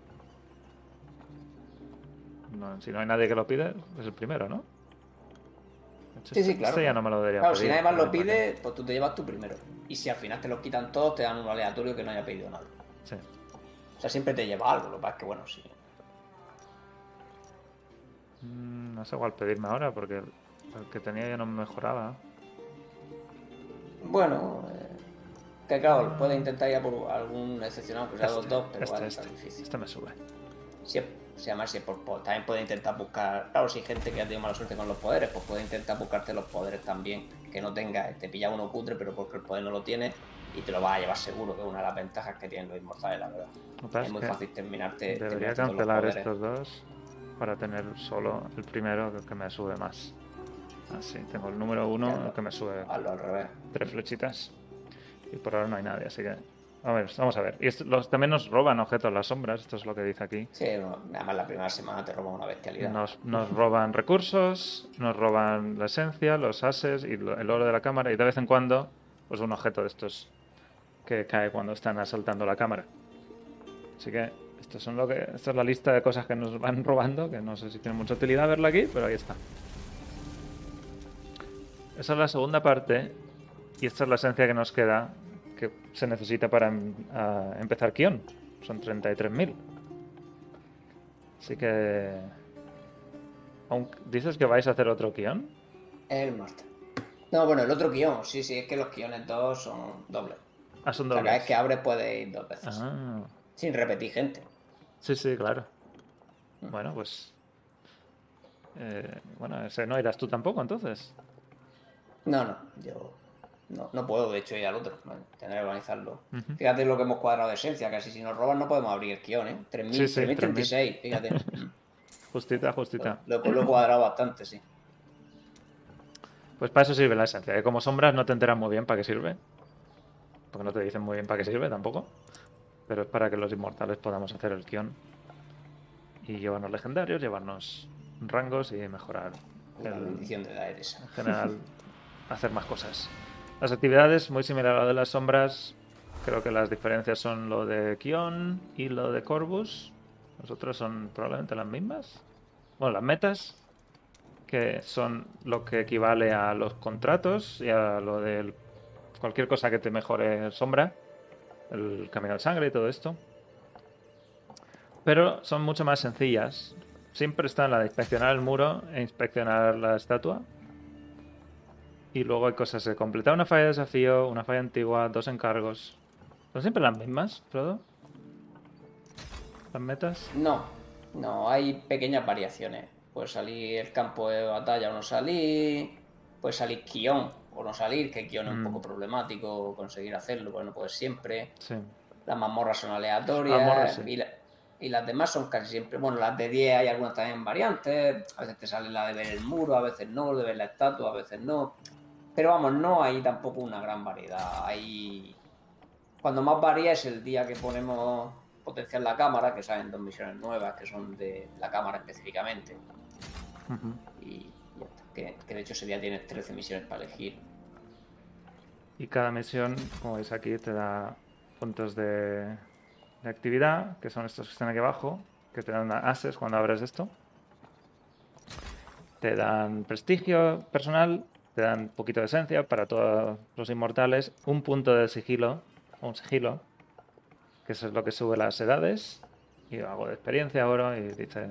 Speaker 1: si no hay nadie que lo pide, es el primero, ¿no?
Speaker 2: Sí, sí, claro.
Speaker 1: Este ya no me lo debería
Speaker 2: Claro,
Speaker 1: pedir,
Speaker 2: si nadie más lo pide, pues tú te llevas tu primero. Y si al final te lo quitan todos, te dan uno aleatorio que no haya pedido nada.
Speaker 1: Sí.
Speaker 2: O sea, siempre te lleva algo, lo que pasa es que, bueno, sí.
Speaker 1: Mm, No sé cuál pedirme ahora porque el, que tenía ya no me mejoraba.
Speaker 2: Bueno, eh, que claro, puedes intentar ir a por algún excepcional, que sea dos, dos, pero
Speaker 1: este,
Speaker 2: igual
Speaker 1: este,
Speaker 2: está difícil.
Speaker 1: este me sube.
Speaker 2: Si es, si además si es por po- también puede intentar buscar, claro, si hay gente que ha tenido mala suerte con los poderes, pues puede intentar buscarte los poderes también, que no tenga, te pilla uno cutre, pero porque el poder no lo tiene y te lo vas a llevar seguro, que es una de las ventajas que tienen los inmortales, la verdad. Es muy fácil terminarte.
Speaker 1: Debería
Speaker 2: terminarte
Speaker 1: cancelar estos dos para tener solo el primero que- me sube más. Así, tengo el número uno el que me sube
Speaker 2: Hazlo al revés.
Speaker 1: tres flechitas. Y por ahora no hay nadie, así que. A ver, vamos a ver. Y esto- los, también nos roban objetos las sombras, esto es lo que dice aquí.
Speaker 2: Sí, no, además la primera semana te roba una bestialidad.
Speaker 1: Nos, nos roban recursos, nos roban la esencia, los ases y el oro de la cámara y de vez en cuando, pues un objeto de estos que cae cuando están asaltando la cámara. Así que esto son lo que, esta es la lista de cosas que nos van robando, que no sé si tiene mucha utilidad verla aquí, pero ahí está. Esa es la segunda parte y esta es la esencia que nos queda que se necesita para em- empezar Kion. Son 33.000. Así que... ¿Dices que vais a hacer otro Kion?
Speaker 2: El máster. No, bueno, el otro guion, sí, sí, es que los guiones dos son dobles.
Speaker 1: Ah, son
Speaker 2: sea, cada vez
Speaker 1: dobles.
Speaker 2: que abres puedes ir dos veces.
Speaker 1: Ah,
Speaker 2: Sin repetir gente.
Speaker 1: sí, sí, claro. Bueno, pues... eh, bueno, ese no irás tú tampoco, entonces.
Speaker 2: No, no, yo no, no puedo, de hecho, ir al otro. ¿vale? Tendré que organizarlo. Fíjate lo que hemos cuadrado de esencia, casi si nos roban no podemos abrir el guion, ¿eh? 3.000,
Speaker 1: Sí, sí,
Speaker 2: 3.036, fíjate.
Speaker 1: Justita, justita.
Speaker 2: lo, lo he cuadrado bastante, sí.
Speaker 1: Pues para eso sirve la esencia. Que como sombras no te enteras muy bien para qué sirve. Porque no te dicen muy bien para qué sirve tampoco. Pero es para que los inmortales podamos hacer el Kion. Y llevarnos legendarios, llevarnos rangos y mejorar
Speaker 2: La
Speaker 1: el,
Speaker 2: bendición de Daenerys.
Speaker 1: en general hacer más cosas. Las actividades, muy similar a lo de las sombras. Creo que las diferencias son lo de Kion y lo de Corvus. Los otros son probablemente las mismas. Bueno, las metas, que son lo que equivale a los contratos y a lo de cualquier cosa que te mejore sombra. El camino al sangre y todo esto. Pero son mucho más sencillas. Siempre está la de inspeccionar el muro e inspeccionar la estatua. Y luego hay cosas de completar una falla de desafío, una falla antigua, dos encargos. ¿Son siempre las mismas, Frodo? ¿Las metas?
Speaker 2: No, no, hay pequeñas variaciones. Puede salir el campo de batalla o no salir. Puede salir Kion o no salir, que Kion es un
Speaker 1: Mm.
Speaker 2: poco problemático conseguir hacerlo, porque no puede siempre.
Speaker 1: Sí.
Speaker 2: Las mazmorras son aleatorias.
Speaker 1: Sí.
Speaker 2: y, la- y las demás son casi siempre. Bueno, las de 10 hay algunas también variantes. A veces te sale la de ver el muro, a veces no, de ver la estatua, a veces no. Pero vamos, no hay tampoco una gran variedad. Hay. Cuando más varía es el día que ponemos potenciar la cámara, que salen dos misiones nuevas que son de la cámara específicamente. Y ya está. Que, que de hecho ese día tienes 13 misiones para elegir.
Speaker 1: Y cada misión, como veis aquí, te da puntos de, de actividad, que son estos que están aquí abajo, que te dan ases cuando abres esto. Te dan prestigio personal, te dan un poquito de esencia para todos los inmortales, un punto de sigilo, un sigilo, que eso es lo que sube las edades, y algo de experiencia, oro, y dice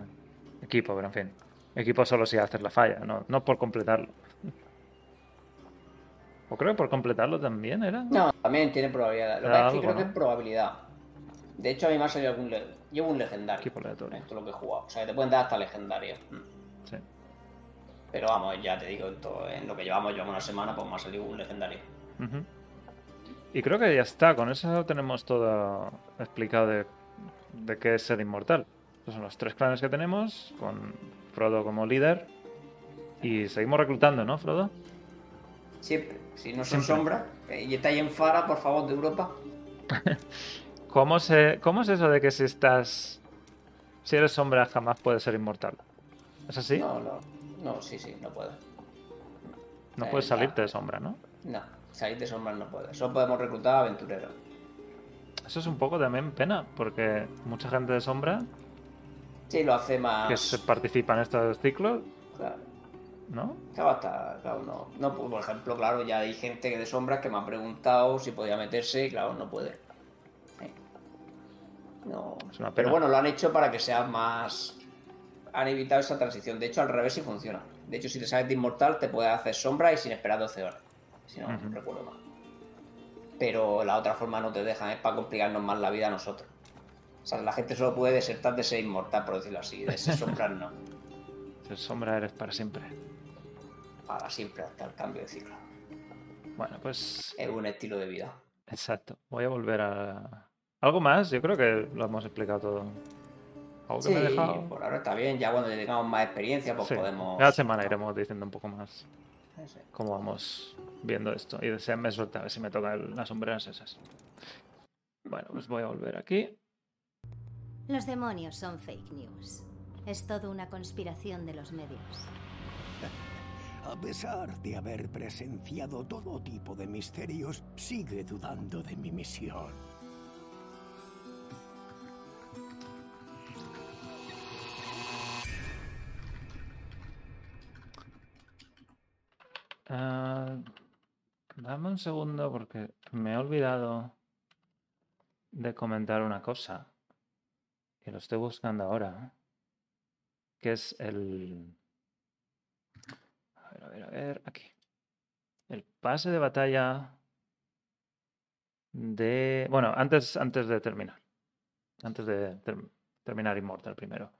Speaker 1: equipo, pero en fin. Equipo solo si haces la falla, no, no por completarlo. O creo que por completarlo también era.
Speaker 2: No, también tiene probabilidad. Lo que pasa es que creo que es probabilidad. De hecho, a mí me ha salido algún. le- Llevo un legendario.
Speaker 1: Equipo aleatorio.
Speaker 2: Esto es lo que he jugado. O sea, que te pueden dar hasta legendario.
Speaker 1: Sí.
Speaker 2: Pero vamos, ya te digo, en lo que llevamos, llevamos una semana, pues me ha salido un legendario.
Speaker 1: Y creo que ya está, con eso tenemos todo explicado de, de qué es ser inmortal. Estos son los tres clanes que tenemos, con Frodo como líder. Y seguimos reclutando, ¿no, Frodo?
Speaker 2: Siempre. Si no son
Speaker 1: Siempre.
Speaker 2: sombras, eh, y estáis en Fara, por favor, de Europa.
Speaker 1: ¿Cómo, se, ¿Cómo es eso de que si estás... Si eres sombra jamás puedes ser inmortal? ¿Es así? No,
Speaker 2: No, no, no, sí, sí, no puedo.
Speaker 1: puedes
Speaker 2: eh,
Speaker 1: salirte de sombra, ¿no?
Speaker 2: No, salir de sombras no puede. Solo podemos reclutar aventureros.
Speaker 1: Eso es un poco también pena, porque mucha gente de sombra
Speaker 2: Sí, lo hace más.
Speaker 1: Que se participa en estos ciclos.
Speaker 2: Claro.
Speaker 1: ¿No?
Speaker 2: Claro, hasta, claro, no. no. Por ejemplo, claro, ya hay gente de sombras que me ha preguntado si podía meterse y claro, no puede. No. Pero bueno, lo han hecho para que sea más. Han evitado esa transición. De hecho, al revés sí funciona. De hecho, si te sales de inmortal, te puedes hacer sombra y sin esperar 12 horas. Si no, recuerdo mal. Pero la otra forma no te dejan, es para complicarnos más la vida a nosotros. O sea, la gente solo puede desertar de ser inmortal, por decirlo así. De ser sombra no.
Speaker 1: Ser sombra eres para siempre.
Speaker 2: Para siempre, hasta el cambio de ciclo.
Speaker 1: Bueno, pues.
Speaker 2: Es un estilo de vida.
Speaker 1: Exacto. Voy a volver a, ¿Algo más? Yo creo que lo hemos explicado todo.
Speaker 2: ¿Algo que me he dejado? por ahora está bien. Ya cuando tengamos más experiencia, pues podemos...
Speaker 1: Cada semana iremos diciendo un poco más cómo vamos viendo esto. Y desearme suerte a ver si me tocan las sombreras esas. Bueno, pues voy a volver aquí.
Speaker 4: Los demonios son fake news. Es todo una conspiración de los medios.
Speaker 5: A pesar de haber presenciado todo tipo de misterios, sigue dudando de mi misión.
Speaker 1: Ah, dame un segundo porque me he olvidado de comentar una cosa que lo estoy buscando ahora, que es el... A ver, a ver, a ver, aquí. El pase de batalla de... Bueno, antes, antes de terminar. Antes de terminar Immortal primero.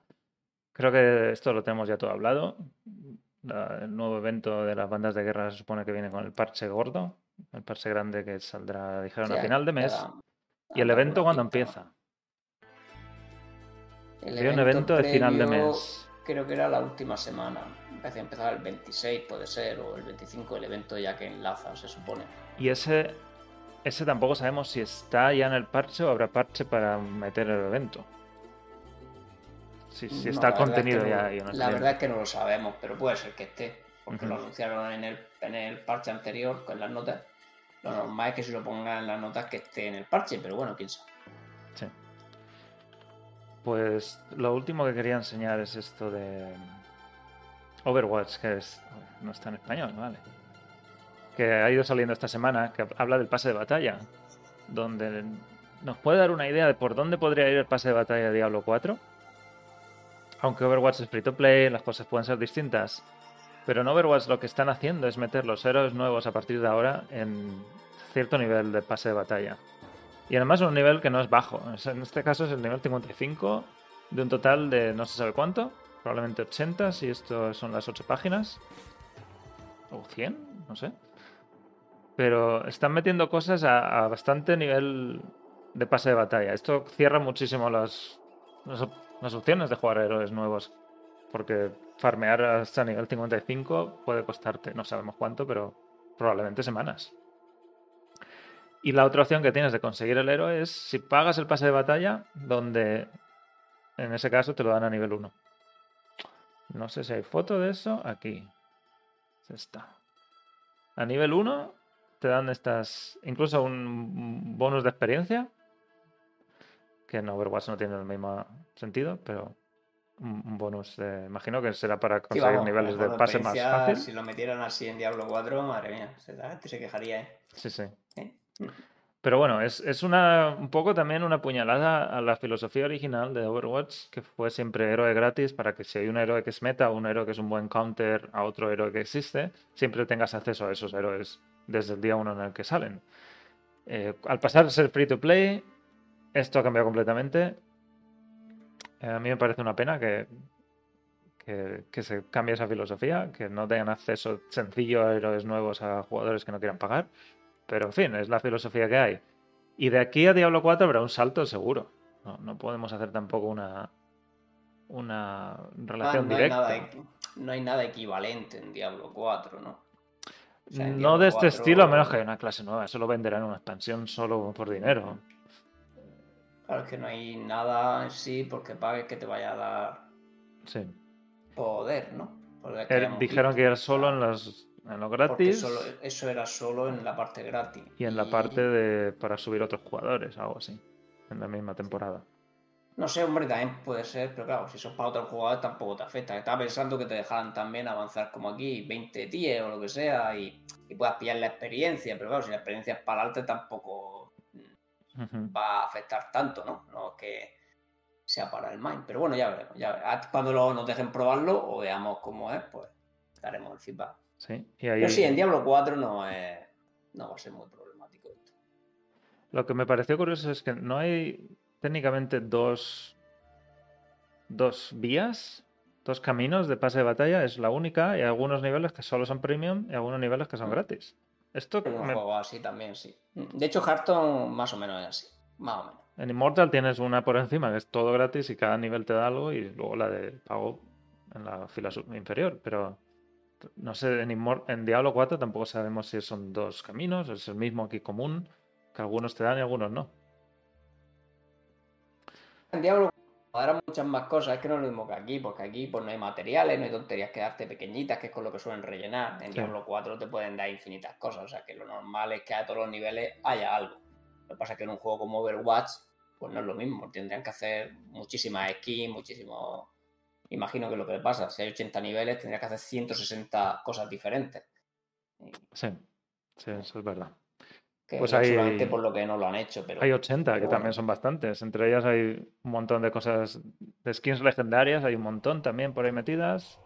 Speaker 1: Creo que esto lo tenemos ya todo hablado el nuevo evento de las bandas de guerra se supone que viene con el parche gordo, el parche grande que saldrá, dijeron, a final de mes. ¿Y el evento cuándo empieza?
Speaker 2: El evento un evento de final de mes. Creo que era la última semana. Empecé a empezar el 26, puede ser, o el 25, el evento ya que enlaza, se supone.
Speaker 1: Y ese, ese tampoco sabemos si está ya en el parche o habrá parche para meter el evento. Si, está contenido ya.
Speaker 2: la verdad es que no lo sabemos, pero puede ser que esté. Porque lo anunciaron en el, en el parche anterior con las notas. Lo normal es que si lo pongan en las notas que esté en el parche, pero bueno, quién sabe.
Speaker 1: Sí. Pues lo último que quería enseñar es esto de Overwatch, que es, no está en español, ¿vale? Que ha ido saliendo esta semana, que habla del pase de batalla, donde nos puede dar una idea de por dónde podría ir el pase de batalla de Diablo 4 aunque Overwatch es free to play, las cosas pueden ser distintas. Pero en Overwatch lo que están haciendo es meter los héroes nuevos a partir de ahora en cierto nivel de pase de batalla. Y además un nivel que no es bajo. En este caso es el nivel 55 de un total de no se sabe cuánto. Probablemente 80 si esto son las 8 páginas. O 100, no sé. Pero están metiendo cosas a, bastante nivel de pase de batalla. Esto cierra muchísimo las, las opciones de jugar héroes nuevos. Porque farmear hasta nivel 55 puede costarte, no sabemos cuánto, pero probablemente semanas. Y la otra opción que tienes de conseguir el héroe es si pagas el pase de batalla, donde en ese caso te lo dan a nivel 1. No sé si hay foto de eso. Aquí. Está. A nivel 1 te dan estas. Incluso un bonus de experiencia que en Overwatch no tiene el mismo sentido, pero un bonus, imagino que será para conseguir niveles de pase más fácil.
Speaker 2: Si lo metieran así en Diablo 4, madre mía, se, se quejaría, ¿eh?
Speaker 1: Sí, sí. ¿Eh? Pero bueno, es, es, una, un poco también una puñalada a la filosofía original de Overwatch, que fue siempre héroe gratis para que si hay un héroe que es meta o un héroe que es un buen counter a otro héroe que existe, siempre tengas acceso a esos héroes desde el día uno en el que salen. Eh, al pasar a ser free to play, esto ha cambiado completamente. Eh, a mí me parece una pena que, que, se cambie esa filosofía, que no tengan acceso sencillo a héroes nuevos a jugadores que no quieran pagar. Pero en fin, es la filosofía que hay. Y de aquí a Diablo 4 habrá un salto seguro. No, podemos hacer tampoco una, una relación directa.
Speaker 2: no hay nada equivalente en Diablo 4, ¿no?
Speaker 1: no de este estilo, a menos que haya una clase nueva. Eso lo venderán en una expansión solo por dinero.
Speaker 2: Claro, es que no hay nada en sí porque pagues que te vaya a dar poder, ¿no?
Speaker 1: dijeron que era solo en los, en los gratis.
Speaker 2: eso era solo en la parte gratis.
Speaker 1: Y en la parte de para subir otros jugadores, algo así. En la misma temporada.
Speaker 2: No sé, hombre, también puede ser, pero claro, si sos para otro jugador tampoco te afecta. Estaba pensando que te dejaran también avanzar como aquí, 20 10 o lo que sea, y, puedas pillar la experiencia, pero claro, si la experiencia es para arte tampoco va a afectar tanto, ¿no? No que sea para el mind. Pero bueno, ya veremos. Ya Cuando nos dejen probarlo o veamos cómo es, pues daremos el feedback.
Speaker 1: Sí,
Speaker 2: Pero sí, en Diablo 4 no, es, no va a ser muy problemático esto.
Speaker 1: Lo que me pareció curioso es que no hay técnicamente dos, dos vías, dos caminos de pase de batalla, es la única, y algunos niveles que solo son premium y algunos niveles que son gratis. Esto
Speaker 2: un juego así también, sí. De hecho, Hearthstone más o menos es así, más o menos.
Speaker 1: En Immortal tienes una por encima que es todo gratis y cada nivel te da algo y luego la de pago en la fila inferior, pero no sé, en, en Diablo 4 tampoco sabemos si son dos caminos, es el mismo aquí común, que algunos te dan y algunos no.
Speaker 2: En Diablo darán muchas más cosas, es que no es lo mismo que aquí, porque aquí pues, no hay materiales, no hay tonterías que darte pequeñitas, que es con lo que suelen rellenar. En Diablo 4 te pueden dar infinitas cosas, o sea que lo normal es que a todos los niveles haya algo. Lo que pasa es que en un juego como Overwatch, pues no es lo mismo, tendrían que hacer muchísimas skins, muchísimos... Imagino que lo que le pasa, si hay 80 niveles, tendrías que hacer 160 cosas diferentes.
Speaker 1: Sí, sí, eso es verdad
Speaker 2: pues hay, por lo que no lo han hecho. Pero,
Speaker 1: hay 80, que también son bastantes. Entre ellas hay un montón de cosas, de skins legendarias, hay un montón también por ahí metidas.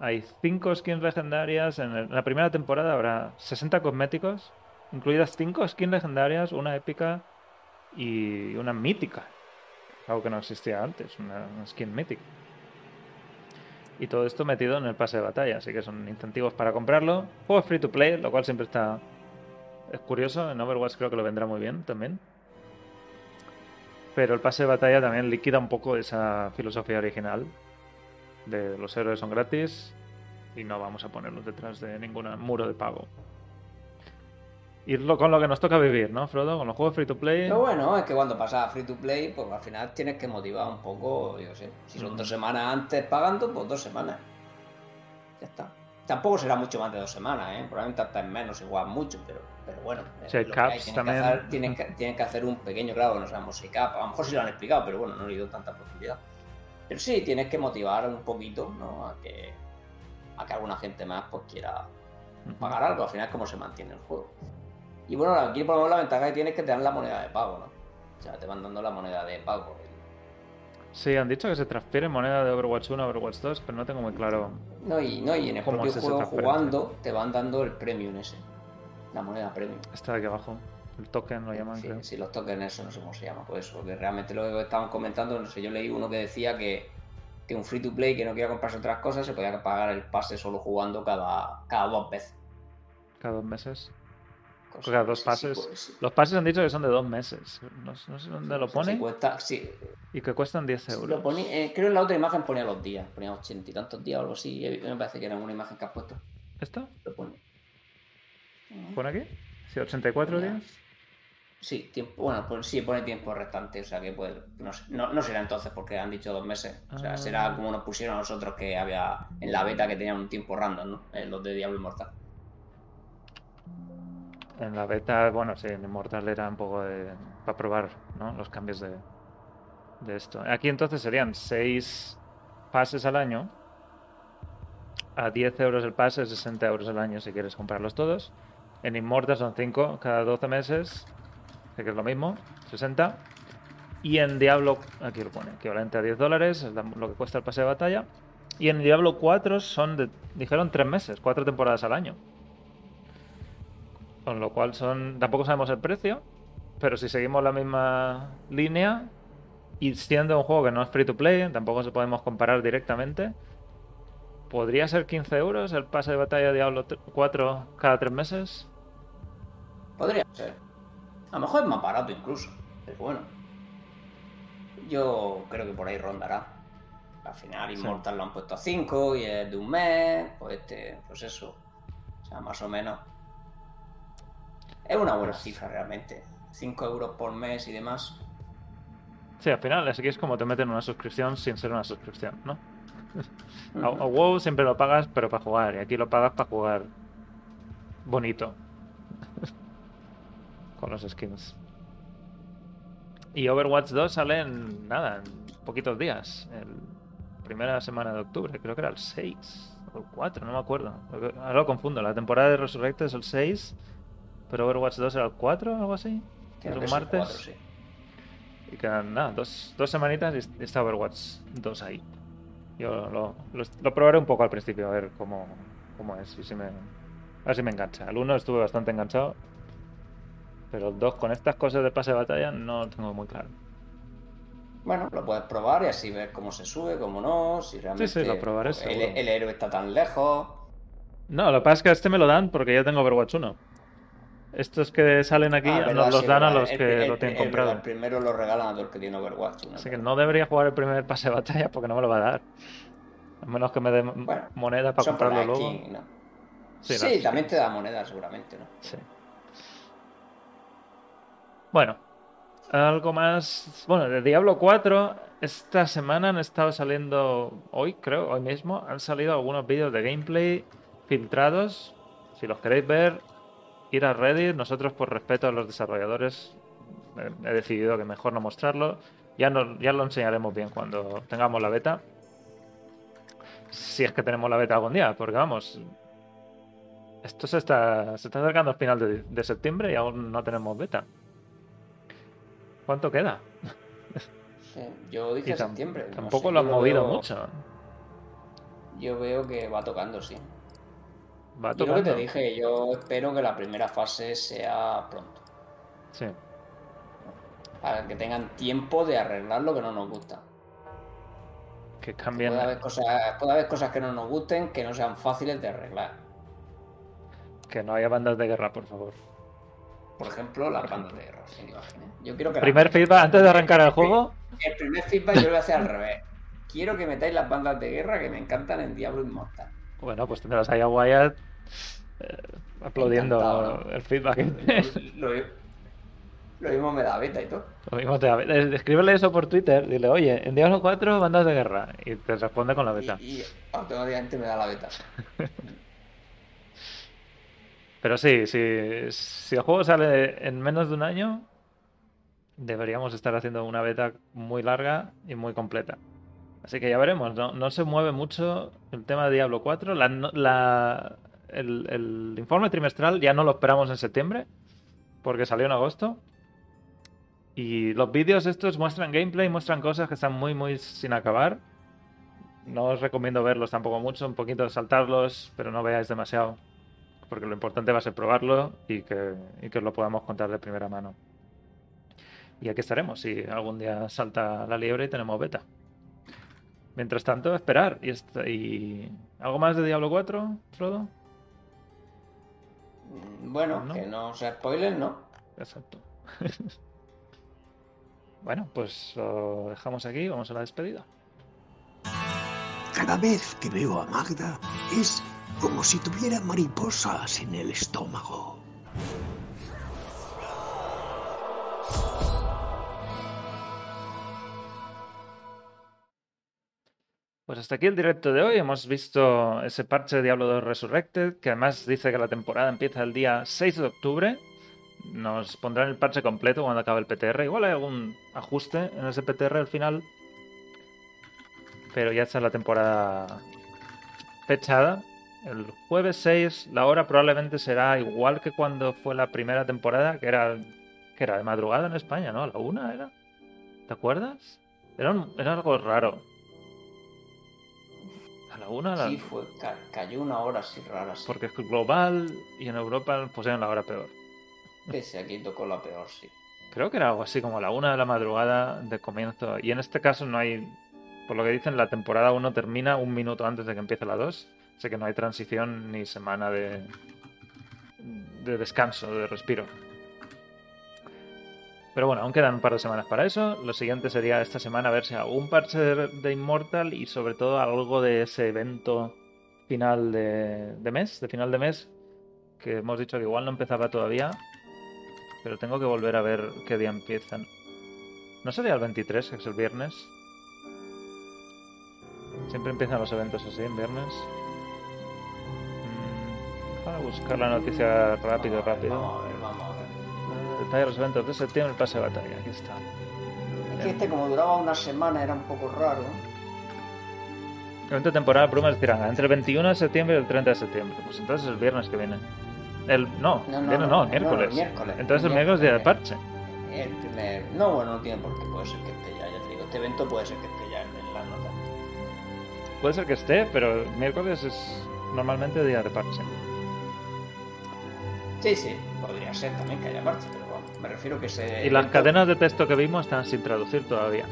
Speaker 1: Hay 5 skins legendarias. En, la primera temporada habrá 60 cosméticos, incluidas 5 skins legendarias, una épica y una mítica. Algo que no existía antes, una, una skin mítica. Y todo esto metido en el pase de batalla, así que son incentivos para comprarlo. Juego free to play, lo cual siempre está es curioso, en Overwatch creo que lo vendrá muy bien también. Pero el pase de batalla también liquida un poco esa filosofía original de los héroes son gratis y no vamos a ponerlos detrás de ningún muro de pago. Y con lo que nos toca vivir, ¿no, Frodo? Con los juegos free to play.
Speaker 2: Lo bueno es que cuando pasas a free to play, pues al final tienes que motivar un poco, yo sé. Si son dos semanas antes pagando, pues dos semanas. Ya está. Tampoco será mucho más de dos semanas, ¿eh? Probablemente hasta en menos, igual mucho, pero pero bueno,
Speaker 1: tienen,
Speaker 2: que hacer, que hacer, un pequeño, claro, no sabemos si cap, a lo mejor sí lo han explicado, pero bueno, no he ido tanta profundidad. Pero sí, tienes que motivar un poquito, ¿no? A que, a que alguna gente más pues quiera pagar algo, al final es como se mantiene el juego. Y bueno, aquí por lo menos la ventaja que tienes es que te dan la moneda de pago, ¿no? O sea, te van dando la moneda de pago.
Speaker 1: Sí, han dicho que se transfiere moneda de Overwatch 1 a Overwatch 2, pero no tengo muy claro.
Speaker 2: No, y, no, y en el propio juego jugando te van dando el premium ese la moneda premium.
Speaker 1: Está aquí abajo. El token lo llaman,
Speaker 2: sí, Sí, los tokens, eso no sé cómo se llama, pues eso, porque realmente lo que estaban comentando, no sé, yo leí uno que decía que, que un free to play que no quiera comprarse otras cosas se podía pagar el pase solo jugando cada, cada dos veces.
Speaker 1: ¿Cada dos meses? Cada dos pases. Los pases han dicho que son de dos meses. No, sé dónde lo ponen.
Speaker 2: sí.
Speaker 1: Y que cuestan 10 euros.
Speaker 2: Lo creo que en la otra imagen ponía los días. Ponía ochenta y tantos días o algo así. Me parece que era una imagen que has puesto.
Speaker 1: ¿Esta?
Speaker 2: Lo pone.
Speaker 1: ¿Pone aquí? ¿Sí, 84 días?
Speaker 2: Sí, tiempo, bueno, pues sí, pone tiempo restante, o sea que pues, no, no, será entonces porque han dicho dos meses. O sea, será ah. como nos pusieron a nosotros que había en la beta que tenían un tiempo random, ¿no? En los de Diablo Inmortal.
Speaker 1: En la beta, bueno, sí, en Immortal era un poco de. para probar, ¿no? Los cambios de, de esto. Aquí entonces serían 6 pases al año. A 10 euros el pase, 60 euros al año si quieres comprarlos todos. En Immortal son 5 cada 12 meses, que es lo mismo, 60. Y en Diablo, aquí lo pone, equivalente a 10 dólares, es lo que cuesta el pase de batalla. Y en Diablo 4 son, de, dijeron, 3 meses, 4 temporadas al año. Con lo cual son, tampoco sabemos el precio, pero si seguimos la misma línea, y siendo un juego que no es free to play, tampoco se podemos comparar directamente, ¿podría ser 15 euros el pase de batalla de Diablo 4 cada 3 meses?
Speaker 2: Podría ser. A lo mejor es más barato incluso. Pero bueno. Yo creo que por ahí rondará. Al final Immortal lo han puesto a 5 y es de un mes. Pues este, pues eso. O sea, más o menos. Es una buena cifra realmente. 5 euros por mes y demás.
Speaker 1: Sí, al final es que es como te meten una suscripción sin ser una suscripción, ¿no? a, a, WoW siempre lo pagas, pero para jugar. Y aquí lo pagas para jugar bonito con los skins. Y Overwatch 2 sale en nada, en poquitos días. El primera semana de octubre, creo que era el 6 o el 4, no me acuerdo. Ahora lo confundo. La temporada de Resurrected es el 6, pero Overwatch 2 era el 4 o algo así.
Speaker 2: Creo
Speaker 1: un martes.
Speaker 2: sí.
Speaker 1: Y quedan nada, dos, dos semanitas y está Overwatch 2 ahí. Yo lo, lo, lo probaré un poco al principio, a ver cómo, cómo es. Y si me, a ver si me engancha. El 1 estuve bastante enganchado. Pero el 2 con estas cosas de pase de batalla no lo tengo muy claro.
Speaker 2: Bueno, lo puedes probar y así ver cómo se sube, cómo no, si realmente
Speaker 1: sí, lo probaré,
Speaker 2: el, el héroe está tan lejos.
Speaker 1: No, lo que pasa es que a este me lo dan porque ya tengo Overwatch 1. Estos que salen aquí
Speaker 2: Ah,
Speaker 1: nos
Speaker 2: verdad,
Speaker 1: los
Speaker 2: sí,
Speaker 1: dan a
Speaker 2: verdad.
Speaker 1: los
Speaker 2: El-
Speaker 1: que
Speaker 2: el-
Speaker 1: lo tienen
Speaker 2: el-
Speaker 1: comprado.
Speaker 2: El primero lo regalan a el que tiene Overwatch. ¿no?
Speaker 1: Así que no debería jugar el primer pase de batalla porque no me lo va a dar. A menos que me dé
Speaker 2: Bueno,
Speaker 1: moneda para comprarlo luego.
Speaker 2: ¿no?
Speaker 1: Sí,
Speaker 2: Sí,
Speaker 1: la-
Speaker 2: también te da moneda seguramente, ¿no?
Speaker 1: Sí. Bueno, algo más. Bueno, de Diablo 4, esta semana han estado saliendo, hoy creo, hoy mismo, han salido algunos vídeos de gameplay filtrados. Si los queréis ver, ir a Reddit. Nosotros, por respeto a los desarrolladores, he, he decidido que mejor no mostrarlo. Ya, no, ya lo enseñaremos bien cuando tengamos la beta. Si es que tenemos la beta algún día, porque vamos, esto se está, se está acercando al final de, de septiembre y aún no tenemos beta. ¿Cuánto queda?
Speaker 2: Sí, Yo dije
Speaker 1: tam-
Speaker 2: septiembre. no
Speaker 1: tampoco
Speaker 2: sé,
Speaker 1: lo han movido
Speaker 2: veo-
Speaker 1: mucho.
Speaker 2: Yo veo que va tocando, sí.
Speaker 1: Va
Speaker 2: Yo lo que te dije, yo espero que la primera fase sea pronto.
Speaker 1: Sí.
Speaker 2: Para que tengan tiempo de arreglar lo que no nos gusta.
Speaker 1: Que cambien.
Speaker 2: Puede haber, cosas, puede haber cosas que no nos gusten que no sean fáciles de arreglar.
Speaker 1: Que no haya bandas de guerra, por favor.
Speaker 2: Por ejemplo, las bandas de guerra, sin imágenes. Yo quiero que
Speaker 1: Primer feedback antes de arrancar el juego.
Speaker 2: El primer feedback yo lo voy a hacer al revés. Quiero que metáis las bandas de guerra que me encantan en Diablo Immortal.
Speaker 1: Bueno, pues tendrás ahí a Wyatt eh, aplaudiendo
Speaker 2: Encantado, ¿no?
Speaker 1: el feedback.
Speaker 2: Lo, lo mismo me da beta y todo.
Speaker 1: Lo mismo te da- eh, Escríbele eso por Twitter. Dile, oye, en Diablo 4 bandas de guerra. Y te responde con la beta.
Speaker 2: Y, y automáticamente me da la beta.
Speaker 1: Pero sí, sí, si el juego sale en menos de un año, deberíamos estar haciendo una beta muy larga y muy completa. Así que ya veremos, no, se mueve mucho el tema de Diablo 4. La, la- el, el informe trimestral ya no lo esperamos en septiembre, porque salió en agosto. Y los vídeos estos muestran gameplay, muestran cosas que están muy, muy sin acabar. No os recomiendo verlos tampoco mucho, un poquito saltarlos, pero no veáis demasiado porque lo importante va a ser probarlo y que, y que os lo podamos contar de primera mano. Y aquí estaremos si algún día salta la liebre y tenemos beta. Mientras tanto, esperar. Y, est- y... ¿Algo más de Diablo 4, Frodo?
Speaker 2: Mm, Bueno,
Speaker 1: No.
Speaker 2: que no sea spoiler, ¿no?
Speaker 1: Exacto. bueno, pues lo dejamos aquí, vamos a la despedida.
Speaker 5: Cada vez que veo a Magda es como si tuviera mariposas en el estómago.
Speaker 1: Pues hasta aquí el directo de hoy. Hemos visto ese parche de Diablo 2 Resurrected, que además dice que la temporada empieza el día 6 de octubre. Nos pondrán el parche completo cuando acabe el PTR. Igual hay algún ajuste en ese PTR al final. Pero ya está la temporada fechada. El jueves 6, la hora probablemente será igual que cuando fue la primera temporada, que era, que era de madrugada en España, ¿no? ¿A la una era? ¿Te acuerdas? Era, un- era algo raro. La una, a la-
Speaker 2: Sí, fue, ca- cayó una hora así rara.
Speaker 1: Porque es global y en Europa pusieron la hora peor.
Speaker 2: Ese aquí tocó la peor, sí.
Speaker 1: Creo que era algo así como la una de la madrugada de comienzo. Y en este caso no hay, por lo que dicen, la temporada 1 termina un minuto antes de que empiece la 2. Así que no hay transición ni semana de, de descanso, de respiro. Pero bueno, aún quedan un par de semanas para eso. Lo siguiente sería esta semana ver si algún parche de, Immortal y sobre todo algo de ese evento final de, de mes, de final de mes, que hemos dicho que igual no empezaba todavía, pero tengo que volver a ver qué día empiezan. ¿No sería el 23, que es el viernes? Siempre empiezan los eventos así, en viernes. Mm, Déjame buscar la noticia rápido, rápido. Detalle de los eventos de septiembre, el pase de batalla. Aquí está.
Speaker 2: Es que este, como duraba una semana, era un poco raro.
Speaker 1: Evento temporal, Brumas de Tiranga, entre el 21 de septiembre y el 30 de septiembre. Pues entonces el viernes que viene. El, no,
Speaker 2: No, no,
Speaker 1: viernes
Speaker 2: no,
Speaker 1: no, miércoles.
Speaker 2: miércoles.
Speaker 1: Entonces el miércoles día de parche.
Speaker 2: El primer... No, bueno, no tiene por qué. Puede ser que esté ya, ya te digo. Este evento puede ser que esté ya en, la nota.
Speaker 1: Puede ser que esté, pero el miércoles es normalmente día de parche.
Speaker 2: Sí, sí, podría ser también que haya parche, pero me refiero que se.
Speaker 1: Y las cadenas de texto que vimos están sin traducir todavía.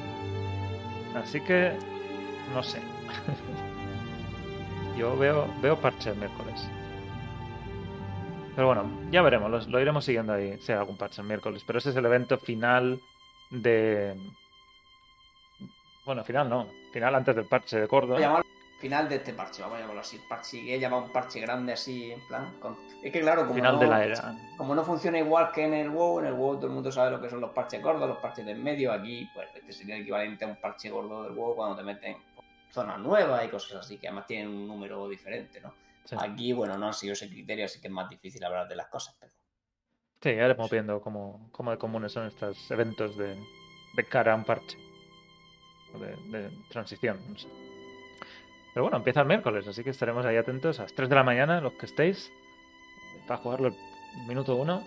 Speaker 1: Así que no sé. Yo veo, veo parche el miércoles. Pero bueno, ya veremos, los- lo, iremos siguiendo ahí, si hay algún parche el miércoles. Pero ese es el evento final de... Bueno, final no, final antes del parche de Córdoba.
Speaker 2: Final de este parche, vamos a llamarlo así. Parche, que he llamado un parche grande así, en plan. con- Es que claro, como
Speaker 1: Final
Speaker 2: no,
Speaker 1: de la era.
Speaker 2: como no funciona igual que en el WoW, en el WoW todo el mundo sabe lo que son los parches gordos, los parches del medio. Aquí, pues, este sería el equivalente a un parche gordo del WoW cuando te meten zonas nuevas y cosas así, que además tienen un número diferente, ¿no?
Speaker 1: Sí.
Speaker 2: Aquí, bueno, no han sido ese criterio, así que es más difícil hablar de las cosas, pero.
Speaker 1: Sí, ya iremos viendo cómo, cómo de comunes son estos eventos de, de cara a un parche. De, de transición, no sé. Pero bueno, empieza el miércoles, así que estaremos ahí atentos a las 3 de la mañana, los que estéis, para jugarlo el minuto 1.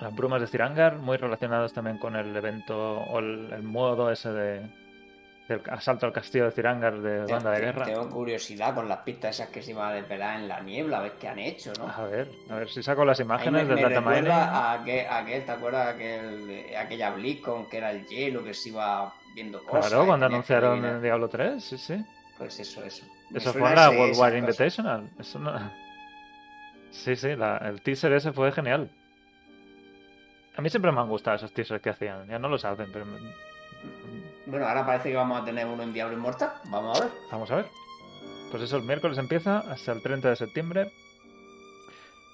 Speaker 1: Las brumas de Stirangar, muy relacionados también con el evento o el, el modo ese de, del asalto al castillo de Stirangar de banda de guerra.
Speaker 2: Tengo curiosidad con las pistas esas que se iban a desvelar en la niebla, a ver qué han hecho, ¿no?
Speaker 1: A ver, a ver si saco las imágenes del data mining.
Speaker 2: a aquel, a aquel, ¿te acuerdas? Aquel, aquella BlizzCon que era el hielo, que se iba viendo cosas.
Speaker 1: Claro, cuando anunciaron el Diablo 3, sí, sí.
Speaker 2: Pues eso, eso. Me
Speaker 1: Eso fue la
Speaker 2: esas cosas.
Speaker 1: Invitational. Eso no- Sí, sí, la- el teaser ese fue genial. A mí siempre me han gustado esos teasers que hacían. Ya no los hacen, pero me-
Speaker 2: Bueno, ahora parece que vamos a tener uno en Diablo Inmortal. Vamos a ver.
Speaker 1: vamos a ver. Pues eso, el miércoles empieza hasta el 30 de septiembre.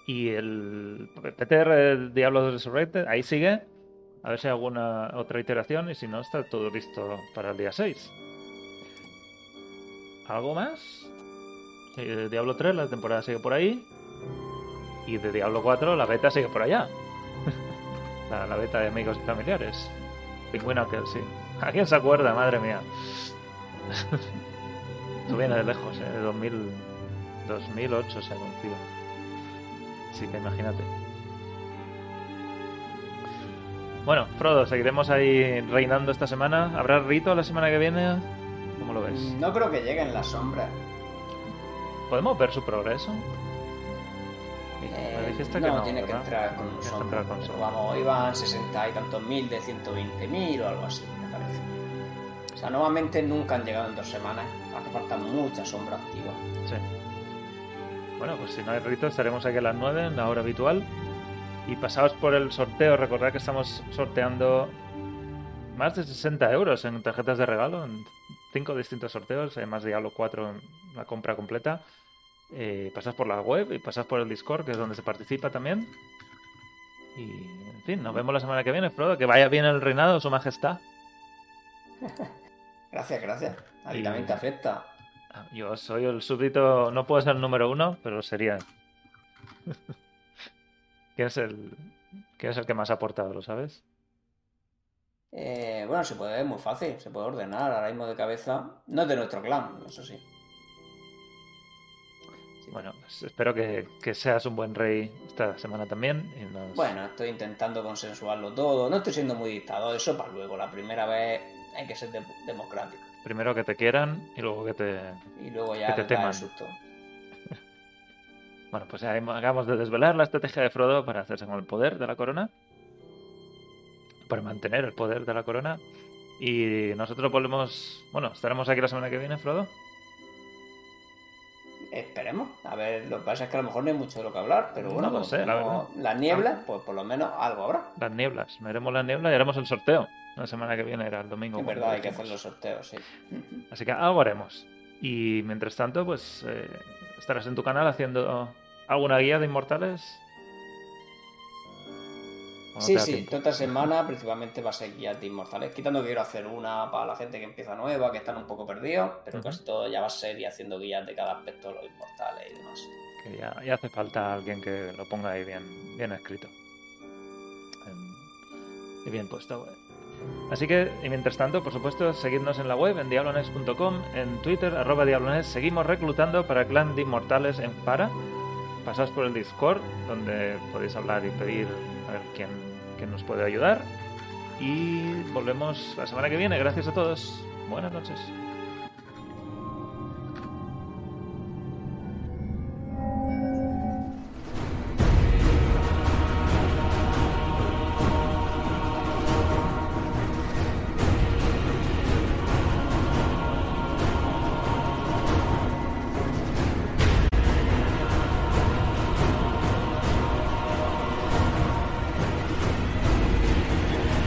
Speaker 1: Y el PTR del Diablo 2 Resurrected, ahí sigue. A ver si hay alguna otra iteración y si no, está todo listo para el día 6. ¿Algo más? De Diablo 3 la temporada sigue por ahí. Y de Diablo 4 la beta sigue por allá. la, beta de amigos y familiares. Pingüino aquel, sí. ¿A quién se acuerda? Madre mía. Esto viene de lejos, ¿eh? De 2000, 2008 se anunció. Así que imagínate. Bueno, Frodo, seguiremos ahí reinando esta semana. ¿Habrá rito la semana que viene? ¿Cómo lo ves?
Speaker 2: No creo que llegue en la sombra.
Speaker 1: ¿Podemos ver su progreso?
Speaker 2: Eh, no,
Speaker 1: que no,
Speaker 2: tiene que entrar con un sombra.
Speaker 1: con.
Speaker 2: Vamos, iban 60 y tantos mil de 120 mil o algo así, me parece. O sea, nuevamente nunca han llegado en dos semanas. Hace falta mucha sombra activa.
Speaker 1: Sí. Bueno, pues si no hay rito, estaremos aquí a las 9 en la hora habitual. Y pasados por el sorteo, recordad que estamos sorteando más de 60 euros en tarjetas de regalo, en cinco distintos sorteos, además de Diablo 4 en la compra completa. Eh, pasad por la web y pasad por el Discord, que es donde se participa también. Y, en fin, nos vemos la semana que viene, Frodo. Que vaya bien el reinado, su majestad.
Speaker 2: Gracias, gracias. A ti también te afecta.
Speaker 1: Ah, Yo soy el súbdito, no puedo ser el número uno, pero sería. ¿Quién es el, quién es el que más ha aportado, lo sabes?
Speaker 2: Eh, bueno, se puede, es muy fácil, se puede ordenar ahora mismo de cabeza. No es de nuestro clan, eso sí. Sí.
Speaker 1: Bueno, pues espero que, que seas un buen rey esta semana también. y nos-
Speaker 2: Bueno, estoy intentando consensuarlo todo. No estoy siendo muy dictador, eso para luego. La primera vez hay que ser de- democrático.
Speaker 1: Primero que te quieran y luego que te.
Speaker 2: Y luego ya
Speaker 1: Que te teman.
Speaker 2: el susto.
Speaker 1: Bueno, pues ahí acabamos de desvelar la estrategia de Frodo para hacerse con el poder de la corona. Para mantener el poder de la corona. Y nosotros volvemos. Bueno, estaremos aquí la semana que viene, Frodo.
Speaker 2: Esperemos. A ver, lo que pasa es que a lo mejor no hay mucho de lo que hablar, pero bueno,
Speaker 1: No
Speaker 2: como
Speaker 1: sé, la
Speaker 2: las nieblas, pues por lo menos algo habrá.
Speaker 1: Las nieblas. Veremos las nieblas y haremos el sorteo. La semana que viene era el domingo.
Speaker 2: Es verdad, hay que hacer los sorteos, sí.
Speaker 1: Así que algo haremos. Y mientras tanto, pues eh, estarás en tu canal haciendo alguna guía de inmortales
Speaker 2: sí, sí, toda esta semana principalmente va a ser guías de inmortales, quitando que quiero hacer una para la gente que empieza nueva, que están un poco perdidos, pero
Speaker 1: uh -huh.
Speaker 2: casi todo ya va a ser y haciendo guías de cada aspecto de los inmortales y demás.
Speaker 1: Que ya, ya, hace falta alguien que lo ponga ahí bien, bien escrito. Y bien puesto. Eh. Así que, y mientras tanto, por supuesto, seguidnos en la web, en diablones.com, en Twitter, arroba diablones. Seguimos reclutando para Clan de Inmortales en Para. Pasad por el Discord, donde podéis hablar y pedir a ver quién que nos puede ayudar. Y volvemos la semana que viene. Gracias a todos. Buenas noches.